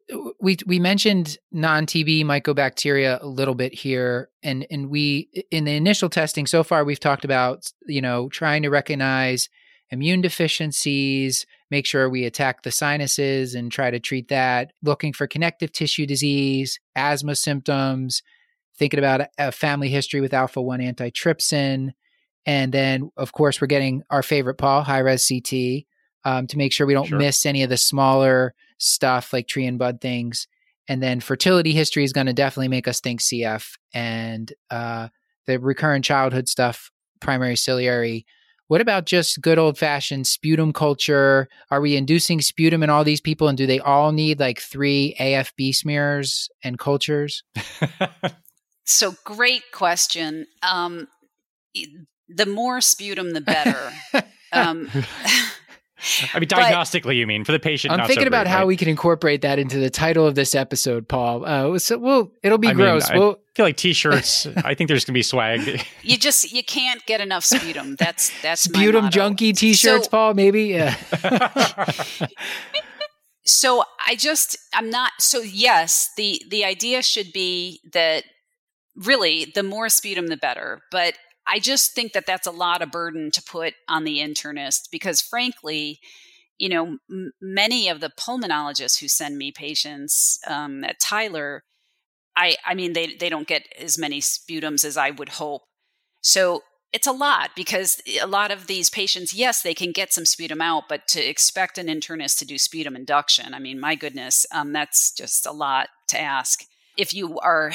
[SPEAKER 1] we we mentioned non-TB mycobacteria a little bit here and and we in the initial testing so far we've talked about, you know, trying to recognize immune deficiencies, make sure we attack the sinuses and try to treat that, looking for connective tissue disease, asthma symptoms, thinking about a family history with alpha 1 antitrypsin, and then of course we're getting our favorite Paul, high res CT um, to make sure we don't sure. miss any of the smaller stuff like tree and bud things. And then fertility history is going to definitely make us think CF and uh, the recurrent childhood stuff, primary ciliary. What about just good old fashioned sputum culture? Are we inducing sputum in all these people? And do they all need like three AFB smears and cultures?
[SPEAKER 4] so, great question. Um, the more sputum, the better. um,
[SPEAKER 2] I mean, diagnostically, but you mean for the patient?
[SPEAKER 1] I'm thinking
[SPEAKER 2] so
[SPEAKER 1] about
[SPEAKER 2] great,
[SPEAKER 1] how
[SPEAKER 2] right?
[SPEAKER 1] we can incorporate that into the title of this episode, Paul. Uh, so we'll it'll be
[SPEAKER 2] I
[SPEAKER 1] gross.
[SPEAKER 2] Mean,
[SPEAKER 1] we'll,
[SPEAKER 2] I feel like t-shirts. I think there's gonna be swag.
[SPEAKER 4] you just you can't get enough sputum. That's that's
[SPEAKER 1] sputum junkie t-shirts, so, Paul. Maybe. Yeah.
[SPEAKER 4] so I just I'm not. So yes, the the idea should be that really the more sputum the better, but I just think that that's a lot of burden to put on the internist because, frankly, you know, m- many of the pulmonologists who send me patients um, at Tyler, I, I mean, they they don't get as many sputums as I would hope. So it's a lot because a lot of these patients, yes, they can get some sputum out, but to expect an internist to do sputum induction, I mean, my goodness, um, that's just a lot to ask. If you are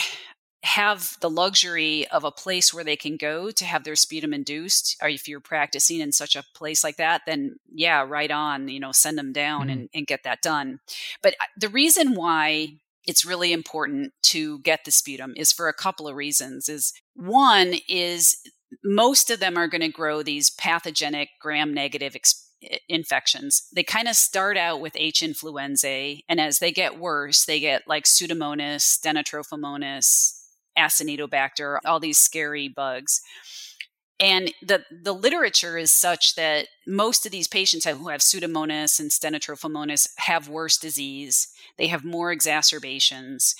[SPEAKER 4] have the luxury of a place where they can go to have their sputum induced or if you're practicing in such a place like that then yeah right on you know send them down mm-hmm. and, and get that done but uh, the reason why it's really important to get the sputum is for a couple of reasons is one is most of them are going to grow these pathogenic gram negative ex- infections they kind of start out with h influenzae and as they get worse they get like pseudomonas stenotrophomonas acinetobacter all these scary bugs and the, the literature is such that most of these patients who have Pseudomonas and Stenotrophomonas have worse disease. They have more exacerbations.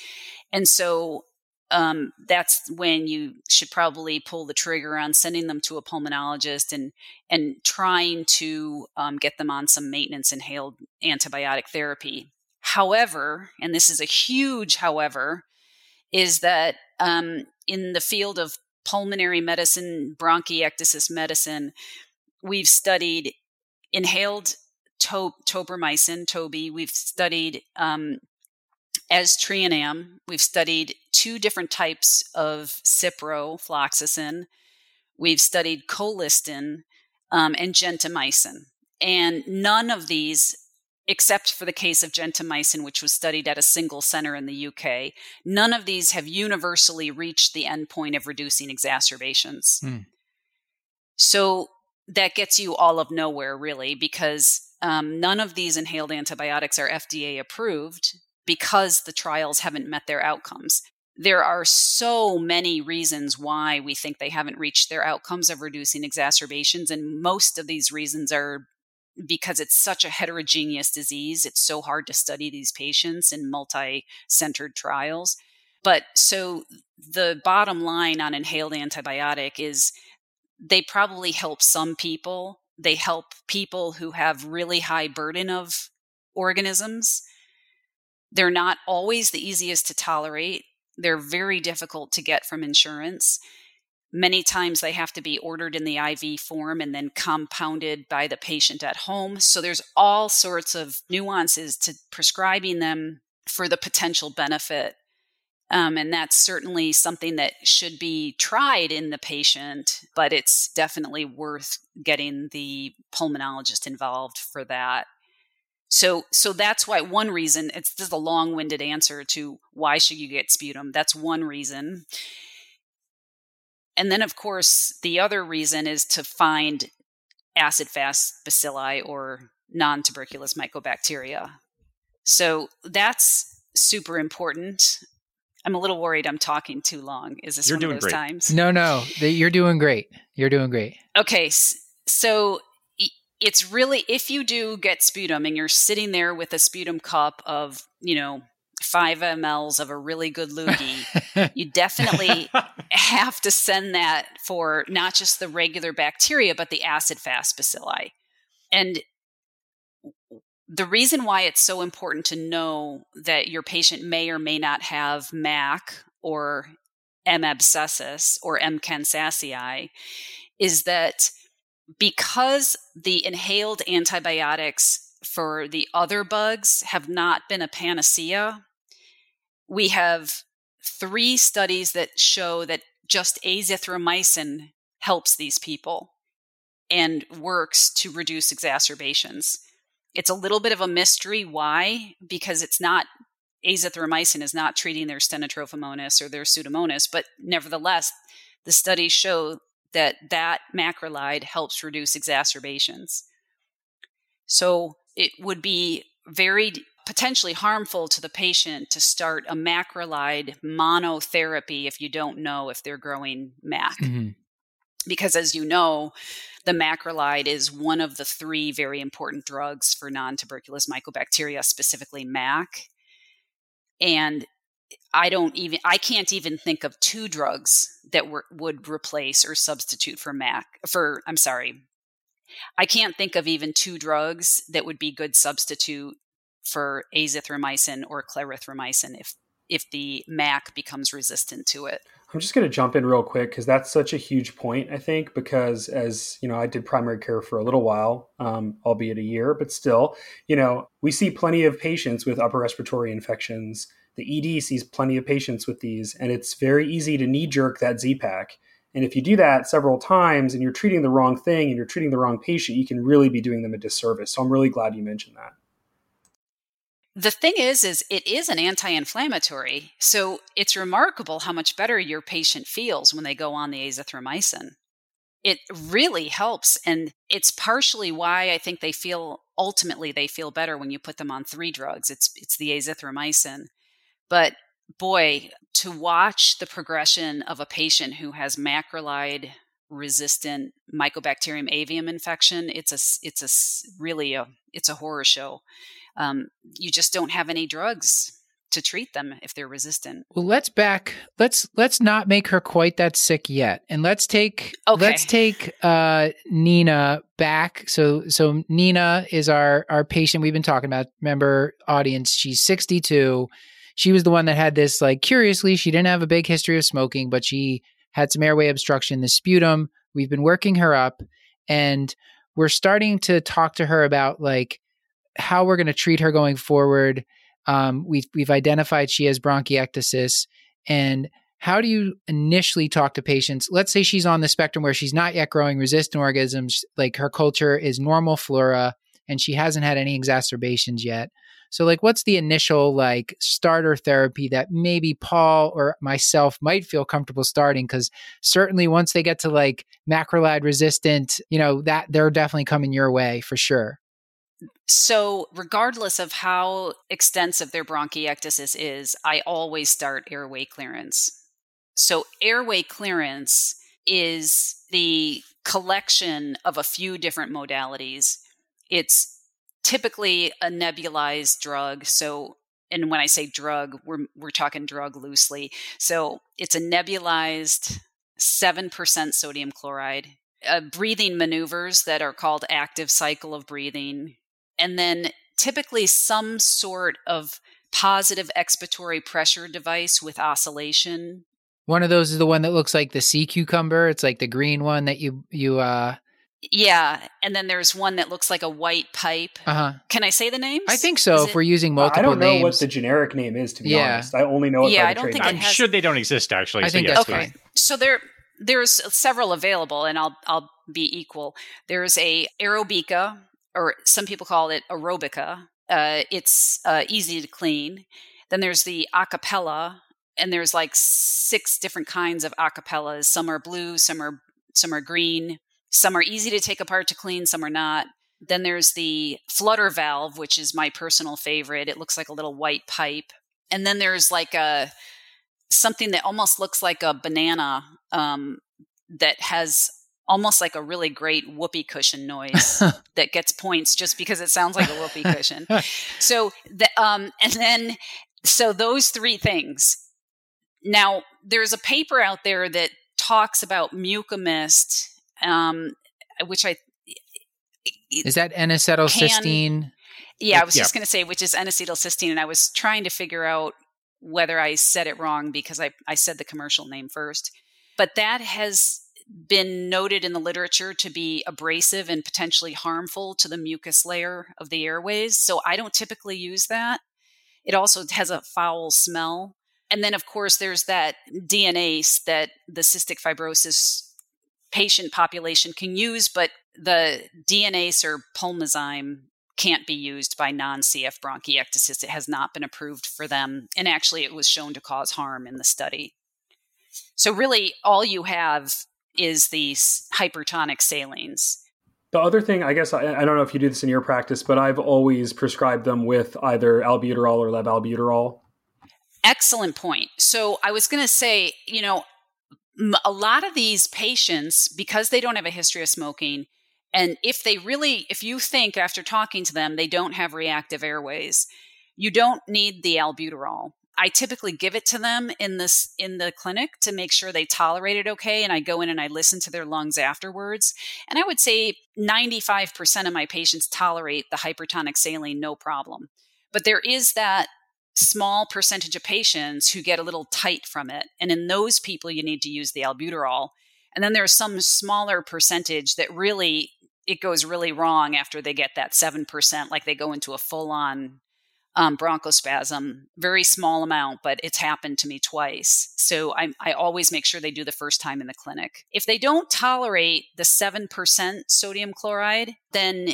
[SPEAKER 4] And so um, that's when you should probably pull the trigger on sending them to a pulmonologist and and trying to um, get them on some maintenance inhaled antibiotic therapy. However, and this is a huge however, is that um, in the field of pulmonary medicine, bronchiectasis medicine, we've studied inhaled to- tobramycin, Toby. We've studied um, aztreonam. We've studied two different types of ciprofloxacin. We've studied colistin um, and gentamicin. And none of these except for the case of gentamicin, which was studied at a single center in the UK, none of these have universally reached the endpoint of reducing exacerbations. Hmm. So that gets you all of nowhere, really, because um, none of these inhaled antibiotics are FDA approved because the trials haven't met their outcomes. There are so many reasons why we think they haven't reached their outcomes of reducing exacerbations, and most of these reasons are because it's such a heterogeneous disease, it's so hard to study these patients in multi centered trials. But so the bottom line on inhaled antibiotic is they probably help some people. They help people who have really high burden of organisms. They're not always the easiest to tolerate. They're very difficult to get from insurance. Many times they have to be ordered in the IV form and then compounded by the patient at home. So there's all sorts of nuances to prescribing them for the potential benefit. Um, and that's certainly something that should be tried in the patient, but it's definitely worth getting the pulmonologist involved for that. So, so that's why one reason it's just a long-winded answer to why should you get sputum. That's one reason. And then, of course, the other reason is to find acid fast bacilli or non tuberculous mycobacteria. So that's super important. I'm a little worried I'm talking too long. Is this
[SPEAKER 2] you're
[SPEAKER 4] one
[SPEAKER 2] doing
[SPEAKER 4] of those
[SPEAKER 2] great.
[SPEAKER 4] times?
[SPEAKER 1] No, no, you're doing great. You're doing great.
[SPEAKER 4] Okay, so it's really if you do get sputum and you're sitting there with a sputum cup of, you know, five mLs of a really good loogie, you definitely have to send that for not just the regular bacteria, but the acid fast bacilli. And the reason why it's so important to know that your patient may or may not have MAC or M. abscessus or M. kansasii is that because the inhaled antibiotics for the other bugs have not been a panacea, we have three studies that show that just azithromycin helps these people and works to reduce exacerbations. It's a little bit of a mystery why, because it's not azithromycin is not treating their stenotrophomonas or their pseudomonas, but nevertheless, the studies show that that macrolide helps reduce exacerbations. So it would be very potentially harmful to the patient to start a macrolide monotherapy if you don't know if they're growing MAC. Mm-hmm. Because as you know, the macrolide is one of the three very important drugs for non tuberculous mycobacteria, specifically MAC. And I don't even, I can't even think of two drugs that were, would replace or substitute for MAC, for, I'm sorry, I can't think of even two drugs that would be good substitute for azithromycin or clarithromycin if if the MAC becomes resistant to it.
[SPEAKER 3] I'm just going to jump in real quick because that's such a huge point, I think, because as you know, I did primary care for a little while, um, albeit a year, but still, you know, we see plenty of patients with upper respiratory infections. The ED sees plenty of patients with these, and it's very easy to knee jerk that Z pack. And if you do that several times and you're treating the wrong thing and you're treating the wrong patient, you can really be doing them a disservice. So I'm really glad you mentioned that.
[SPEAKER 4] The thing is is it is an anti-inflammatory so it's remarkable how much better your patient feels when they go on the azithromycin. It really helps and it's partially why i think they feel ultimately they feel better when you put them on three drugs. It's it's the azithromycin. But boy to watch the progression of a patient who has macrolide resistant mycobacterium avium infection it's a it's a really a it's a horror show um, you just don't have any drugs to treat them if they're resistant.
[SPEAKER 1] Well, let's back. Let's let's not make her quite that sick yet, and let's take
[SPEAKER 4] okay.
[SPEAKER 1] let's take uh, Nina back. So so Nina is our our patient we've been talking about. Remember, audience, she's sixty two. She was the one that had this. Like curiously, she didn't have a big history of smoking, but she had some airway obstruction, the sputum. We've been working her up, and we're starting to talk to her about like how we're going to treat her going forward. Um, we've we've identified she has bronchiectasis, and how do you initially talk to patients? Let's say she's on the spectrum where she's not yet growing resistant organisms, like her culture is normal flora, and she hasn't had any exacerbations yet. So, like, what's the initial like starter therapy that maybe Paul or myself might feel comfortable starting? Because certainly once they get to like macrolide resistant, you know that they're definitely coming your way for sure.
[SPEAKER 4] So, regardless of how extensive their bronchiectasis is, I always start airway clearance. So, airway clearance is the collection of a few different modalities. It's typically a nebulized drug. So, and when I say drug, we're, we're talking drug loosely. So, it's a nebulized 7% sodium chloride. Uh, breathing maneuvers that are called active cycle of breathing and then typically some sort of positive expiratory pressure device with oscillation.
[SPEAKER 1] One of those is the one that looks like the sea cucumber. It's like the green one that you you uh
[SPEAKER 4] yeah, and then there's one that looks like a white pipe.
[SPEAKER 1] Uh-huh.
[SPEAKER 4] Can I say the names?
[SPEAKER 1] I think so. Is if it... we're using multiple,
[SPEAKER 3] I don't know
[SPEAKER 1] names.
[SPEAKER 3] what the generic name is. To be yeah. honest, I only know.
[SPEAKER 4] yeah, I don't think
[SPEAKER 2] I'm has... sure they don't exist actually.
[SPEAKER 1] I
[SPEAKER 2] so
[SPEAKER 1] think
[SPEAKER 2] yes,
[SPEAKER 1] okay.
[SPEAKER 4] Please. So there, there's several available, and I'll I'll be equal. There's a Aerobika, or some people call it aerobica. Uh, it's uh, easy to clean. Then there's the acapella, and there's like six different kinds of acapellas. Some are blue, some are some are green, some are easy to take apart to clean, some are not. Then there's the flutter valve, which is my personal favorite. It looks like a little white pipe. And then there's like a something that almost looks like a banana um, that has almost like a really great whoopee cushion noise that gets points just because it sounds like a whoopee cushion. So the, um, and then so those three things. Now there's a paper out there that talks about Mucomyst, um, which I
[SPEAKER 1] is that N-acetylcysteine.
[SPEAKER 4] Can, yeah, I was yeah. just going to say which is N-acetylcysteine, and I was trying to figure out whether I said it wrong because I I said the commercial name first. But that has been noted in the literature to be abrasive and potentially harmful to the mucus layer of the airways. So I don't typically use that. It also has a foul smell. And then, of course, there's that DNase that the cystic fibrosis patient population can use, but the DNase or pulmozyme can't be used by non CF bronchiectasis. It has not been approved for them. And actually, it was shown to cause harm in the study. So, really, all you have is these hypertonic salines.
[SPEAKER 3] The other thing, I guess, I, I, don't know if you do this in your practice, but I've always prescribed them with either albuterol or levalbuterol.
[SPEAKER 4] Excellent point. So I was going to say, you know, a lot of these patients, because they don't have a history of smoking, and if they really, if you think after talking to them, they don't have reactive airways, you don't need the albuterol. I typically give it to them in this in the clinic to make sure they tolerate it okay and I go in and I listen to their lungs afterwards. And I would say 95% of my patients tolerate the hypertonic saline no problem. But there is that small percentage of patients who get a little tight from it. And in those people you need to use the albuterol. And then there's some smaller percentage that really it goes really wrong after they get that 7% like they go into a full on um, bronchospasm, very small amount, but it's happened to me twice. So I, I always make sure they do the first time in the clinic. If they don't tolerate the 7% sodium chloride, then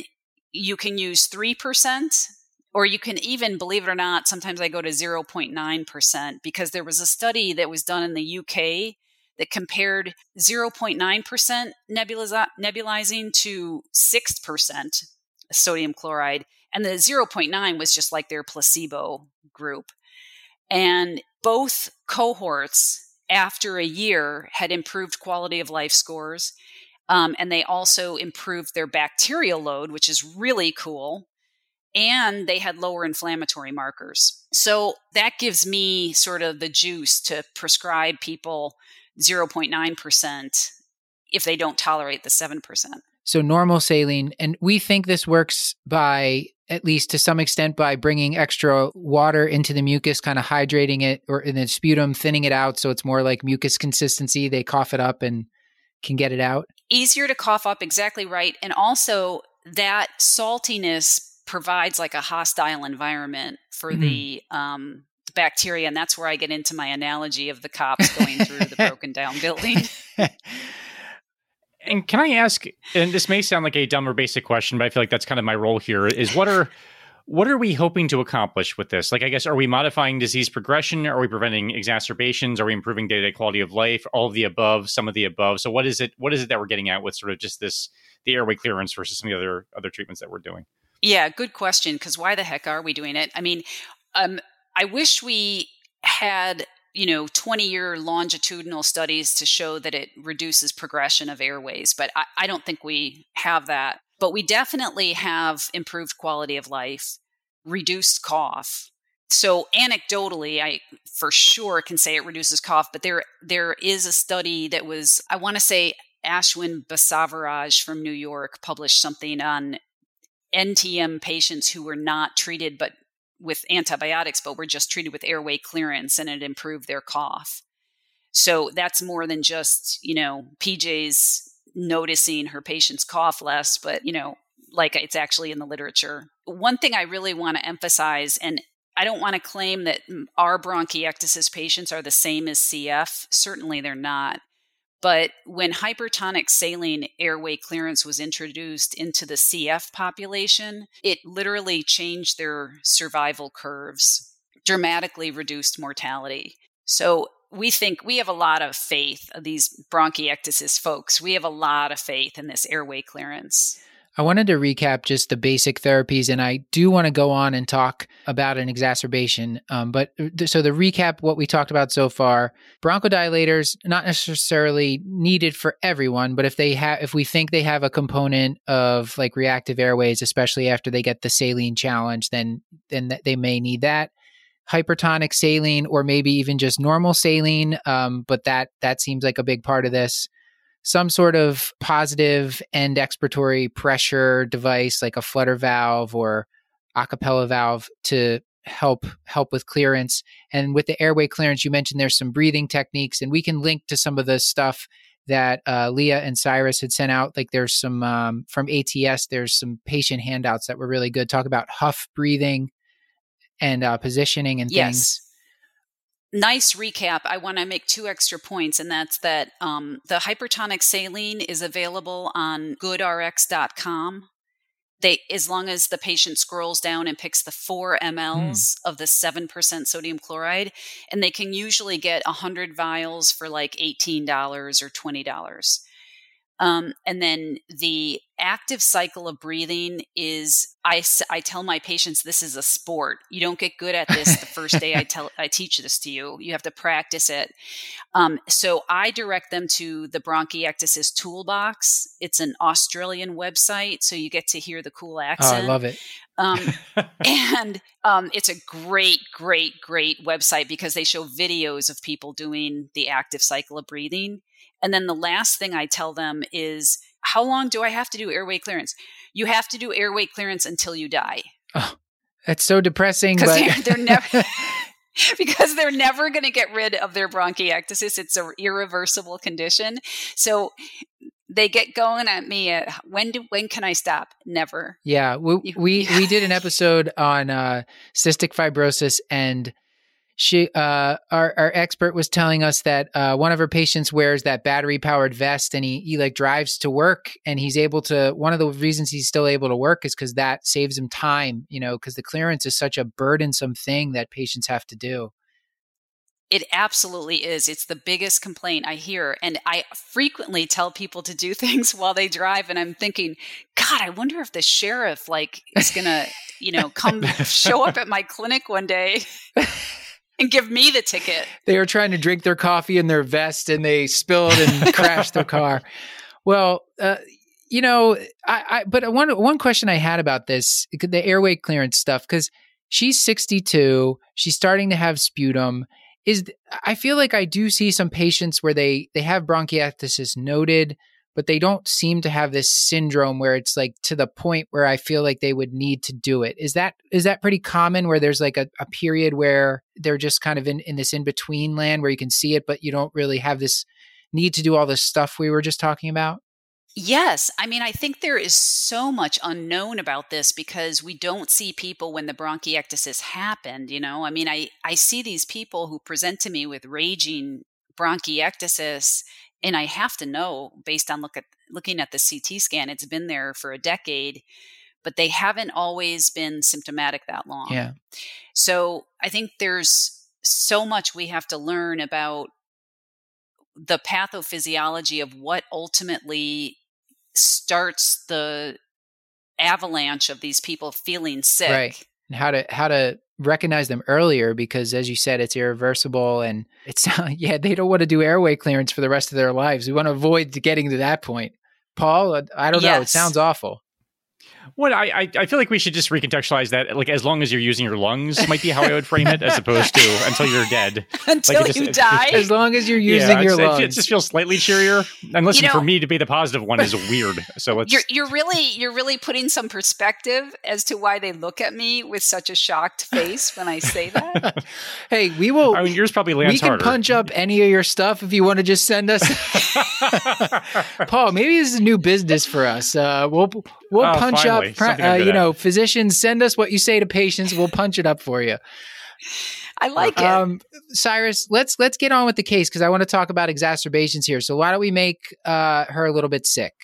[SPEAKER 4] you can use 3%, or you can even believe it or not sometimes i go to 0.9% because there was a study that was done in the uk that compared 0.9% nebuliza- nebulizing to 6% sodium chloride and the 0.9 was just like their placebo group. And both cohorts after a year had improved quality of life scores um, and they also improved their bacterial load which is really cool and they had lower inflammatory markers. So that gives me sort of the juice to prescribe people 0.9% if they don't tolerate the 7%.
[SPEAKER 1] So normal saline, and we think this works by at least to some extent by bringing extra water into the mucus, kind of hydrating it or in the sputum, thinning it out so it's more like mucus consistency. They cough it up and can get it out.
[SPEAKER 4] Easier to cough up, exactly right. And also that saltiness provides like a hostile environment for mm-hmm. the um, bacteria, and that's where I get into my analogy of the cops going through the broken down building.
[SPEAKER 2] and can I ask? And this may sound like a dumb or basic question, but I feel like that's kind of my role here. Is what are what are we hoping to accomplish with this? Like, I guess, are we modifying disease progression? Are we preventing exacerbations? Are we improving day to day quality of life? All of the above, some of the above. So, what is it? What is it that we're getting at with sort of just this the airway clearance versus some of the other other treatments that we're doing?
[SPEAKER 4] Yeah, good question. Because why the heck are we doing it? I mean, um, I wish we had you know 20 year longitudinal studies to show that it reduces progression of airways but I, I, don't think we have that but we definitely have improved quality of life reduced cough so anecdotally i for sure can say it reduces cough but there there is a study that was i want to say ashwin basavaraj from new york published something on NTM patients who were not treated but with antibiotics, but were just treated with airway clearance and it improved their cough. So that's more than just, you know, PJ's noticing her patients cough less, but, you know, like it's actually in the literature. One thing I really want to emphasize, and I don't want to claim that our bronchiectasis patients are the same as CF. Certainly they're not. But when hypertonic saline airway clearance was introduced into the CF population, it literally changed their survival curves, dramatically reduced mortality. So we think we have a lot of faith these bronchiectasis folks. We have a lot of faith in this airway clearance.
[SPEAKER 1] I wanted to recap just the basic therapies, and I do want to go on and talk about an exacerbation. Um, but uh, th- so the recap, what we talked about so far, bronchodilators not necessarily needed for everyone, but if they have, if we think they have a component of like reactive airways, especially after they get the saline challenge, then then th- they may need that hypertonic saline or maybe even just normal saline. Um, but that that seems like a big part of this some sort of positive end expiratory pressure device like a flutter valve or acapella valve to help help with clearance. And with the airway clearance you mentioned there's some breathing techniques and we can link to some of the stuff that uh, leah and cyrus had sent out. Like there's some um, from ats there's some patient handouts that were really good. Talk about huff breathing and uh, positioning and
[SPEAKER 4] yes.
[SPEAKER 1] things
[SPEAKER 4] nice recap. I want to make two extra points, and that's that um, the hypertonic saline is available on goodrx.com. They, as long as the patient scrolls down and picks the four mLs mm. of the 7% sodium chloride, and they can usually get 100 vials for like $18 or $20. Um, and then the active cycle of breathing is I, I tell my patients this is a sport. You don't get good at this the first day I tell I teach this to you. You have to practice it. Um, so I direct them to the bronchiectasis toolbox. It's an Australian website, so you get to hear the cool accent.
[SPEAKER 1] Oh, I love it.
[SPEAKER 4] Um, and um, it's a great, great, great website because they show videos of people doing the active cycle of breathing. And then the last thing I tell them is, how long do I have to do airway clearance? You have to do airway clearance until you die.
[SPEAKER 1] Oh, that's so depressing.
[SPEAKER 4] But they're, they're never. because they're never going to get rid of their bronchiectasis. It's an irreversible condition. So they get going at me at when do when can I stop? Never.
[SPEAKER 1] Yeah, we we, we did an episode on uh, cystic fibrosis and she uh, our our expert was telling us that uh, one of her patients wears that battery powered vest and he he like drives to work and he's able to one of the reasons he's still able to work is because that saves him time you know because the clearance is such a burdensome thing that patients have to do
[SPEAKER 4] it absolutely is. It's the biggest complaint I hear. And I frequently tell people to do things while they drive. And I'm thinking, God, I wonder if the sheriff like is going to, you know, come show up at my clinic one day and give me the ticket.
[SPEAKER 1] They were trying to drink their coffee in their vest and they spilled and crashed their car. Well, uh, you know, I, I, but one one question I had about this, the airway clearance stuff, because she's 62, she's starting to have sputum. Is I feel like I do see some patients where they they have bronchiectasis noted, but they don't seem to have this syndrome where it's like to the point where I feel like they would need to do it. Is that is that pretty common where there's like a, a period where they're just kind of in, in this in between land where you can see it, but you don't really have this need to do all this stuff we were just talking about?
[SPEAKER 4] Yes. I mean, I think there is so much unknown about this because we don't see people when the bronchiectasis happened. You know, I mean, I, I see these people who present to me with raging bronchiectasis and I have to know based on look at looking at the CT scan, it's been there for a decade, but they haven't always been symptomatic that long.
[SPEAKER 1] Yeah.
[SPEAKER 4] So I think there's so much we have to learn about the pathophysiology of what ultimately starts the avalanche of these people feeling sick.
[SPEAKER 1] Right. And how to how to recognize them earlier because as you said it's irreversible and it's yeah they don't want to do airway clearance for the rest of their lives. We want to avoid getting to that point. Paul uh, i don't yes. know. It sounds awful
[SPEAKER 2] well, I, I feel like we should just recontextualize that. Like, as long as you're using your lungs, might be how I would frame it, as opposed to until you're dead.
[SPEAKER 4] until
[SPEAKER 2] like
[SPEAKER 4] you just, die.
[SPEAKER 1] As long as you're using
[SPEAKER 2] yeah,
[SPEAKER 1] your lungs,
[SPEAKER 2] it, just feels slightly cheerier. And listen, you know, for me to be the positive one is weird. So let's.
[SPEAKER 4] You're, you're really you're really putting some perspective as to why they look at me with such a shocked face when I say that.
[SPEAKER 1] hey, we will.
[SPEAKER 2] I mean, yours probably lands
[SPEAKER 1] We can
[SPEAKER 2] harder.
[SPEAKER 1] punch up any of your stuff if you want to just send us. Paul, maybe this is a new business for us. Uh, we'll we'll oh, punch finally. up. Uh, you know, physicians send us what you say to patients. We'll punch it up for you.
[SPEAKER 4] I like it. Um,
[SPEAKER 1] Cyrus, let's let's get on with the case because I want to talk about exacerbations here. So why don't we make uh, her a little bit sick?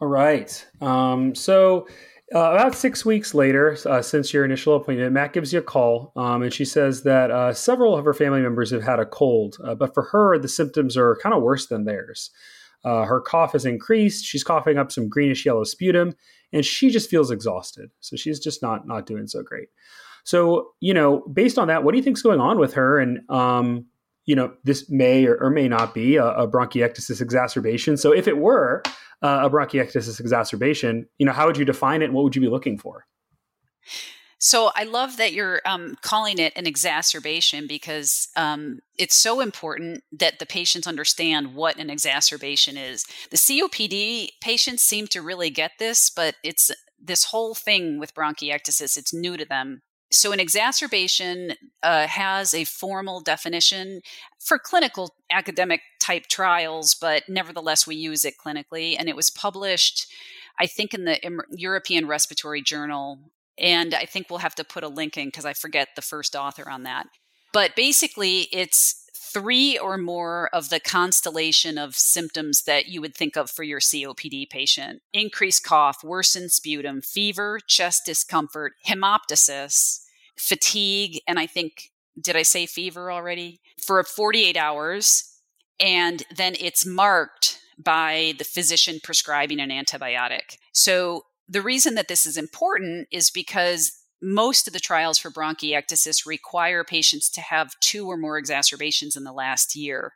[SPEAKER 3] All right. Um, so uh, about six weeks later, uh, since your initial appointment, Matt gives you a call, um, and she says that uh, several of her family members have had a cold, uh, but for her, the symptoms are kind of worse than theirs. Uh, her cough has increased. She's coughing up some greenish yellow sputum, and she just feels exhausted. So she's just not not doing so great. So you know, based on that, what do you think's going on with her? And um, you know, this may or, or may not be a, a, bronchiectasis exacerbation. So if it were uh, a bronchiectasis exacerbation, you know, how would you define it, and what would you be looking for?
[SPEAKER 4] So I love that you're um, calling it an exacerbation because um, it's so important that the patients understand what an exacerbation is. The COPD patients seem to really get this, but it's this whole thing with bronchiectasis, it's new to them. So, an exacerbation uh, has a formal definition for clinical academic type trials, but nevertheless, we use it clinically. And it was published, I think, in the European Respiratory Journal and I think we'll have to put a link in because I forget the first author on that. But basically, it's three or more of the constellation of symptoms that you would think of for your COPD patient increased cough, worsened sputum, fever, chest discomfort, hemoptysis, fatigue, and I think, did I say fever already? For 48 hours. And then it's marked by the physician prescribing an antibiotic. So the reason that this is important is because most of the trials for bronchiectasis require patients to have two or more exacerbations in the last year.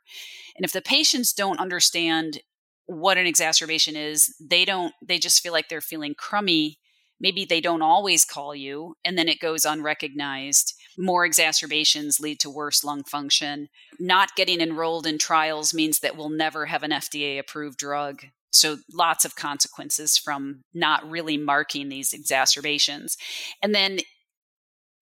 [SPEAKER 4] And if the patients don't understand what an exacerbation is, they don't they just feel like they're feeling crummy. Maybe they don't always call you and then it goes unrecognized. More exacerbations lead to worse lung function. Not getting enrolled in trials means that we'll never have an FDA approved drug so lots of consequences from not really marking these exacerbations. And then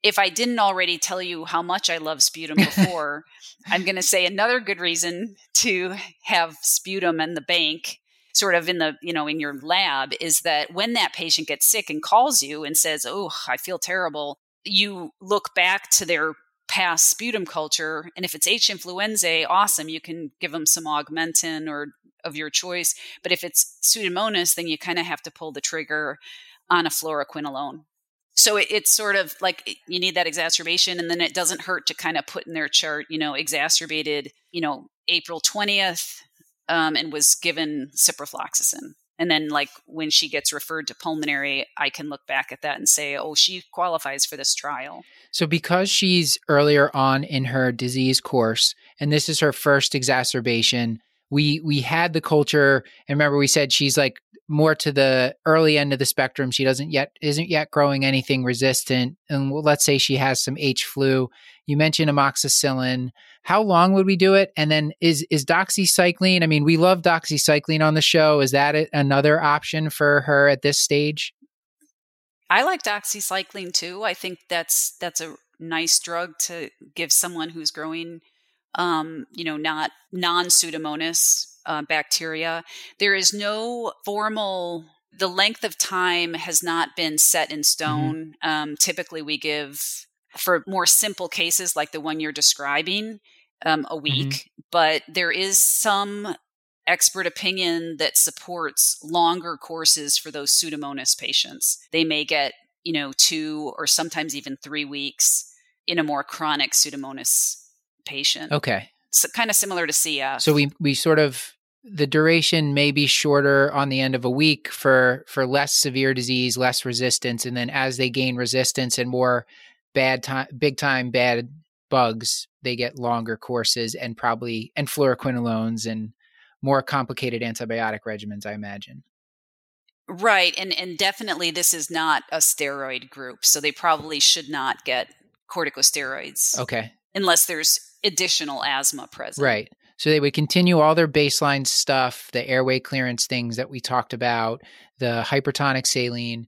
[SPEAKER 4] if I didn't already tell you how much I love sputum before, I'm going to say another good reason to have sputum in the bank sort of in the you know in your lab is that when that patient gets sick and calls you and says oh i feel terrible you look back to their past sputum culture. And if it's H. influenzae, awesome. You can give them some augmentin or of your choice. But if it's Pseudomonas, then you kind of have to pull the trigger on a fluoroquinolone. So it, it's sort of like you need that exacerbation, and then it doesn't hurt to kind of put in their chart, you know, exacerbated, you know, April 20th, um, and was given ciprofloxacin. And then, like when she gets referred to pulmonary, I can look back at that and say, oh, she qualifies for this trial.
[SPEAKER 1] So, because she's earlier on in her disease course, and this is her first exacerbation, we we had the culture. And remember, we said she's like more to the early end of the spectrum. She doesn't yet isn't yet growing anything resistant. And let's say she has some H flu. You mentioned amoxicillin. How long would we do it? And then is is doxycycline? I mean, we love doxycycline on the show. Is that another option for her at this stage?
[SPEAKER 4] I like doxycycline too. I think that's that's a nice drug to give someone who's growing um, you know, not non pseudomonas uh, bacteria. There is no formal, the length of time has not been set in mm-hmm. stone. Mm-hmm. Um, typically, we give for more simple cases like the one you're describing um, a mm-hmm. week, mm-hmm. but there is some expert opinion that supports longer courses for those pseudomonas patients. They may get, you know, two or sometimes even three weeks in a more chronic pseudomonas patient.
[SPEAKER 1] Okay.
[SPEAKER 4] So kind of similar to CF.
[SPEAKER 1] So we we sort of the duration may be shorter on the end of a week for for less severe disease, less resistance, and then as they gain resistance and more bad time, big time bad bugs, they get longer courses and probably and fluoroquinolones and more complicated antibiotic regimens, I imagine.
[SPEAKER 4] Right, and and definitely this is not a steroid group, so they probably should not get corticosteroids.
[SPEAKER 1] Okay.
[SPEAKER 4] Unless there's additional asthma present.
[SPEAKER 1] Right. So they would continue all their baseline stuff, the airway clearance things that we talked about, the hypertonic saline.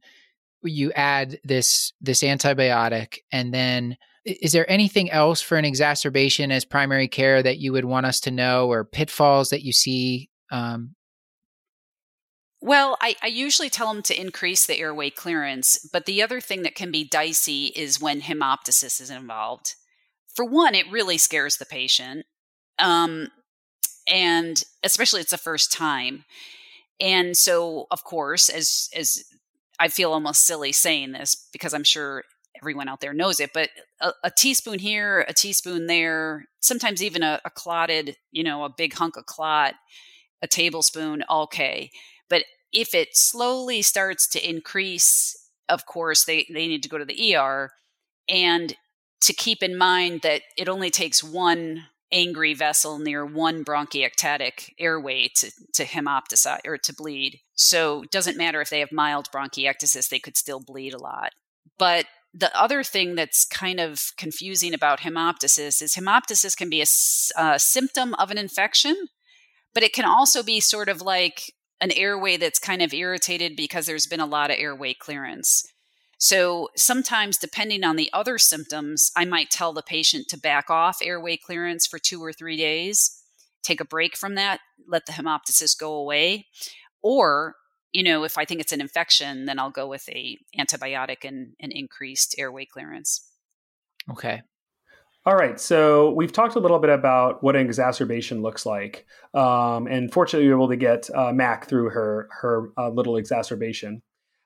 [SPEAKER 1] You add this this antibiotic, and then is there anything else for an exacerbation as primary care that you would want us to know, or pitfalls that you see? Um,
[SPEAKER 4] well, I, I, usually tell them to increase the airway clearance, but the other thing that can be dicey is when hemoptysis is involved for one, it really scares the patient. Um, and especially it's the first time. And so, of course, as as I feel almost silly saying this because I'm sure everyone out there knows it, but a, a teaspoon here, a teaspoon there, sometimes even a, a, clotted, you know, a big hunk of clot, a tablespoon, okay. But if it slowly starts to increase, of course, they, they need to go to the ER. And to keep in mind that it only takes one angry vessel near one bronchiectatic airway to, to hemoptysize or to bleed. So it doesn't matter if they have mild bronchiectasis, they could still bleed a lot. But the other thing that's kind of confusing about hemoptysis is hemoptysis can be a, a symptom of an infection, but it can also be sort of like an airway that's kind of irritated because there's been a lot of airway clearance. So sometimes, depending on the other symptoms, I might tell the patient to back off airway clearance for two or three days, take a break from that, let the hemoptysis go away. Or, you know, if I think it's an infection, then I'll go with a antibiotic and, an increased airway clearance.
[SPEAKER 1] Okay.
[SPEAKER 3] All right, so we've talked a little bit about what an exacerbation looks like, um, and fortunately, we were able to get uh, Mac through her her uh, little exacerbation.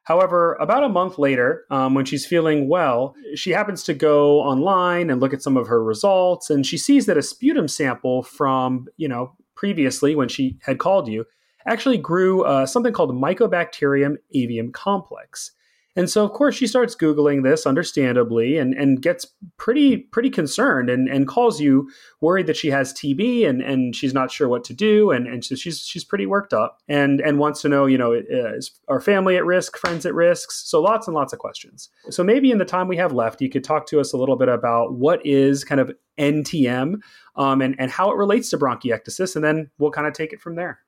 [SPEAKER 3] However, about a month later, um, when she's feeling well, she happens to go online and look at some of her results, and she sees that a sputum sample from, you know, previously when she had called you actually grew uh, something called Mycobacterium avium complex. And so, of course, she starts Googling this, understandably, and, and gets pretty pretty concerned and, and calls you worried that she has TB and, and she's not sure what to do. And, and so she's she's pretty worked up and, and wants to know, you know, is our family at risk, friends at risk? So lots and lots of questions. So maybe in the time we have left, you could talk to us a little bit about what is kind of NTM um, and, and how it relates to bronchiectasis, and then we'll kind of take it from there.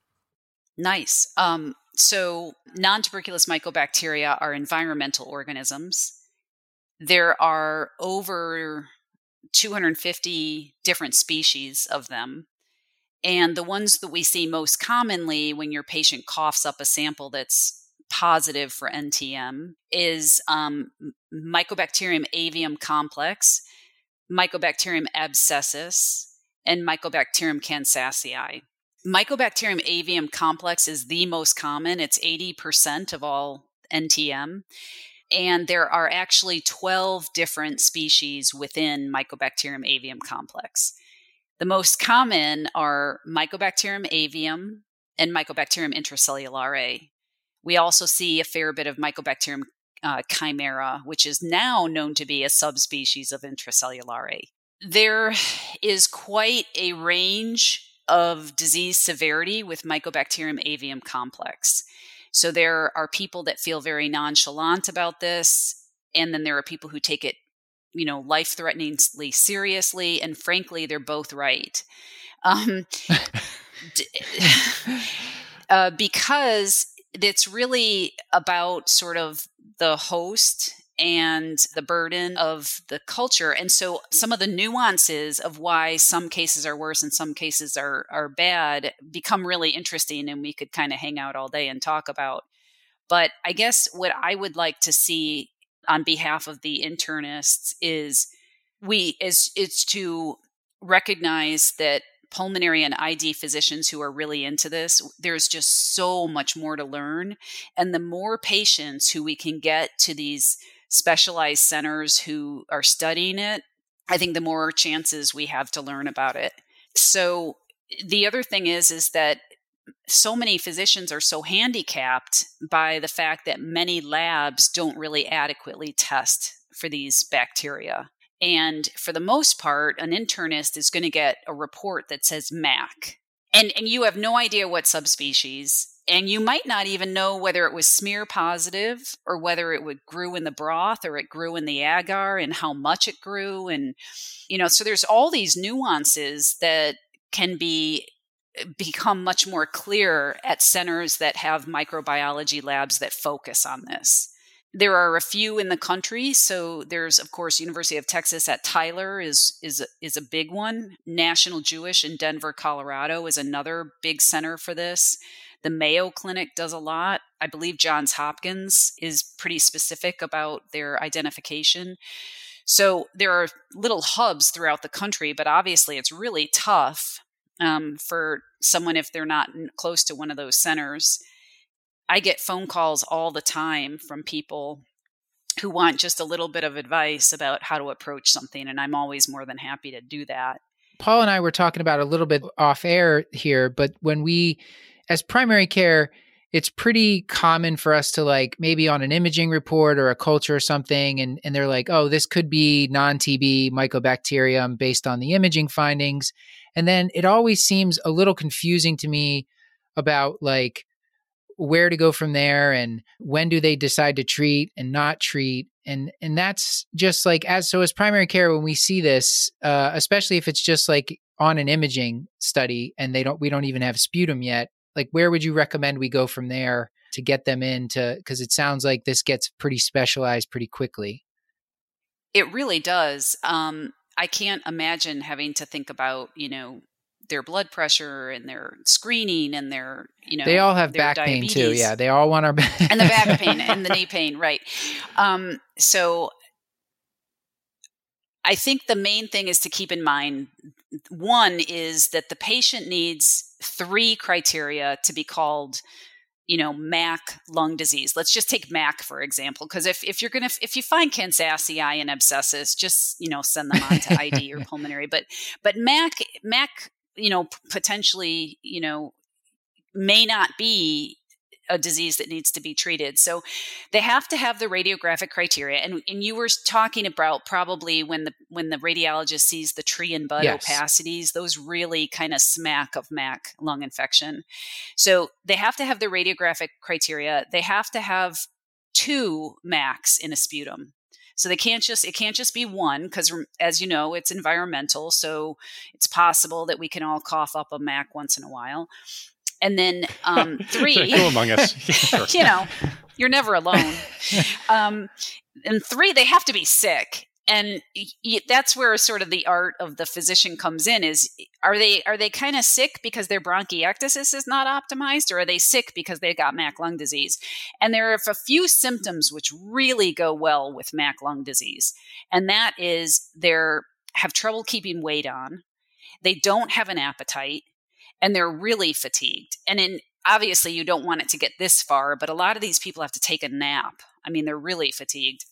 [SPEAKER 4] Nice. Um, so, non tuberculous mycobacteria are environmental organisms. There are over 250 different species of them. And the ones that we see most commonly when your patient coughs up a sample that's positive for NTM is um, Mycobacterium avium complex, Mycobacterium abscessus, and Mycobacterium kansasii. Mycobacterium avium complex is the most common. It's 80% of all NTM. And there are actually 12 different species within Mycobacterium avium complex. The most common are Mycobacterium avium and Mycobacterium intracellulare. We also see a fair bit of Mycobacterium uh, chimaera, which is now known to be a subspecies of intracellulare. There is quite a range of disease severity with Mycobacterium avium complex. So there are people that feel very nonchalant about this, and then there are people who take it, you know, life threateningly seriously. And frankly, they're both right. Um, uh, because it's really about sort of the host and the burden of the culture. And so some of the nuances of why some cases are worse and some cases are are bad become really interesting and we could kind of hang out all day and talk about. But I guess what I would like to see on behalf of the internists is we is it's to recognize that pulmonary and ID physicians who are really into this, there's just so much more to learn. And the more patients who we can get to these specialized centers who are studying it, I think the more chances we have to learn about it. So the other thing is is that so many physicians are so handicapped by the fact that many labs don't really adequately test for these bacteria. And for the most part, an internist is going to get a report that says MAC. And, and you have no idea what subspecies. And you might not even know whether it was smear positive or whether it would grew in the broth or it grew in the agar and how much it grew. And, you know, so there's all these nuances that can be eh, become much more clear at centers that have microbiology labs that focus on this. There are a few in the country. So there's, of course, University of Texas at Tyler is is is a big one. National Jewish in Denver, Colorado is another big center for this. The Mayo Clinic does a lot. I believe Johns Hopkins is pretty specific about their identification. So there are little hubs throughout the country, but obviously it's really tough um, for someone if they're not close to one of those centers I get phone calls all the time from people who want just a little bit of advice about how to approach something. And I'm always more than happy to do that.
[SPEAKER 1] Paul and I were talking about a little bit off air here, but when we, as primary care, it's pretty common for us to like maybe on an imaging report or a culture or something, and, and they're like, oh, this could be non TB mycobacterium based on the imaging findings. And then it always seems a little confusing to me about like, where to go from there and when do they decide to treat and not treat and and that's just like as so as primary care when we see this uh, especially if it's just like on an imaging study and they don't we don't even have sputum yet like where would you recommend we go from there to get them in to because it sounds like this gets pretty specialized pretty quickly
[SPEAKER 4] it really does um, i can't imagine having to think about you know their blood pressure and their screening and their you know
[SPEAKER 1] they all have back
[SPEAKER 4] diabetes.
[SPEAKER 1] pain too yeah they all want our back
[SPEAKER 4] and the back pain and the knee pain right um, so i think the main thing is to keep in mind one is that the patient needs three criteria to be called you know mac lung disease. Let's just take mac for example because if, if you're gonna if you find kansasii and abscessus just you know send them on to id or pulmonary. But but mac mac you know, potentially, you know, may not be a disease that needs to be treated. So they have to have the radiographic criteria. And, and you were talking about probably when the when the radiologist sees the tree and bud yes. opacities, those really kind of smack of MAC lung infection. So they have to have the radiographic criteria. They have to have two MACs in a sputum. So they can't just it can't just be one because as you know it's environmental. So it's possible that we can all cough up a Mac once in a while. And then um, three,
[SPEAKER 2] among us,
[SPEAKER 4] you know, you're never alone. Um, and three, they have to be sick. And that's where sort of the art of the physician comes in is are they are they kind of sick because their bronchiectasis is not optimized or are they sick because they got mac lung disease? And there are a few symptoms which really go well with mac lung disease and that is they're have trouble keeping weight on, they don't have an appetite, and they're really fatigued. And in obviously you don't want it to get this far, but a lot of these people have to take a nap. I mean, they're really fatigued.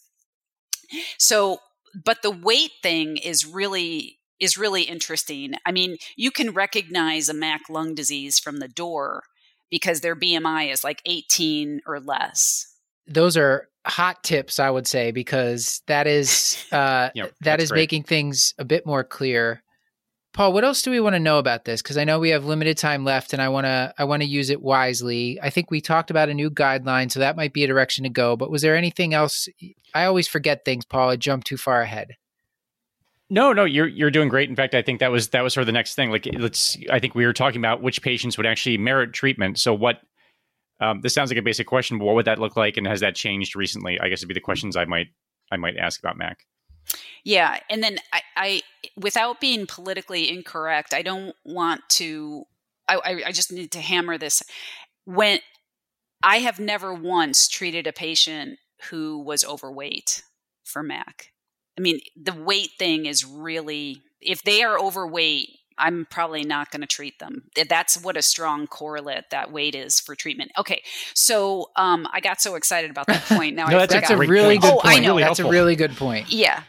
[SPEAKER 4] So, but the weight thing is really is really interesting. I mean, you can recognize a MAC lung disease from the door because their BMI is like 18 or less.
[SPEAKER 1] Those are hot tips, I would say, because that is uh, yep, that is great. making things a bit more clear. Paul, what else do we want to know about this? Because I know we have limited time left, and I want to I want to use it wisely. I think we talked about a new guideline, so that might be a direction to go. But was there anything else? I always forget things, Paul. I jump too far ahead.
[SPEAKER 2] No, no, you're you're doing great. In fact, I think that was that was sort of the next thing. Like, let's. I think we were talking about which patients would actually merit treatment. So, what? Um, this sounds like a basic question, but what would that look like, and has that changed recently? I guess would be the questions I might I might ask about Mac.
[SPEAKER 4] Yeah, and then I, I without being politically incorrect, I don't want to. I, I just need to hammer this. When I have never once treated a patient who was overweight for MAC. I mean, the weight thing is really, if they are overweight, I'm probably not going to treat them. That's what a strong correlate that weight is for treatment. Okay, so um, I got so excited about that point. Now
[SPEAKER 1] no, that's, that's a really point. good oh, point. I know. Really that's helpful. a really good point.
[SPEAKER 4] Yeah.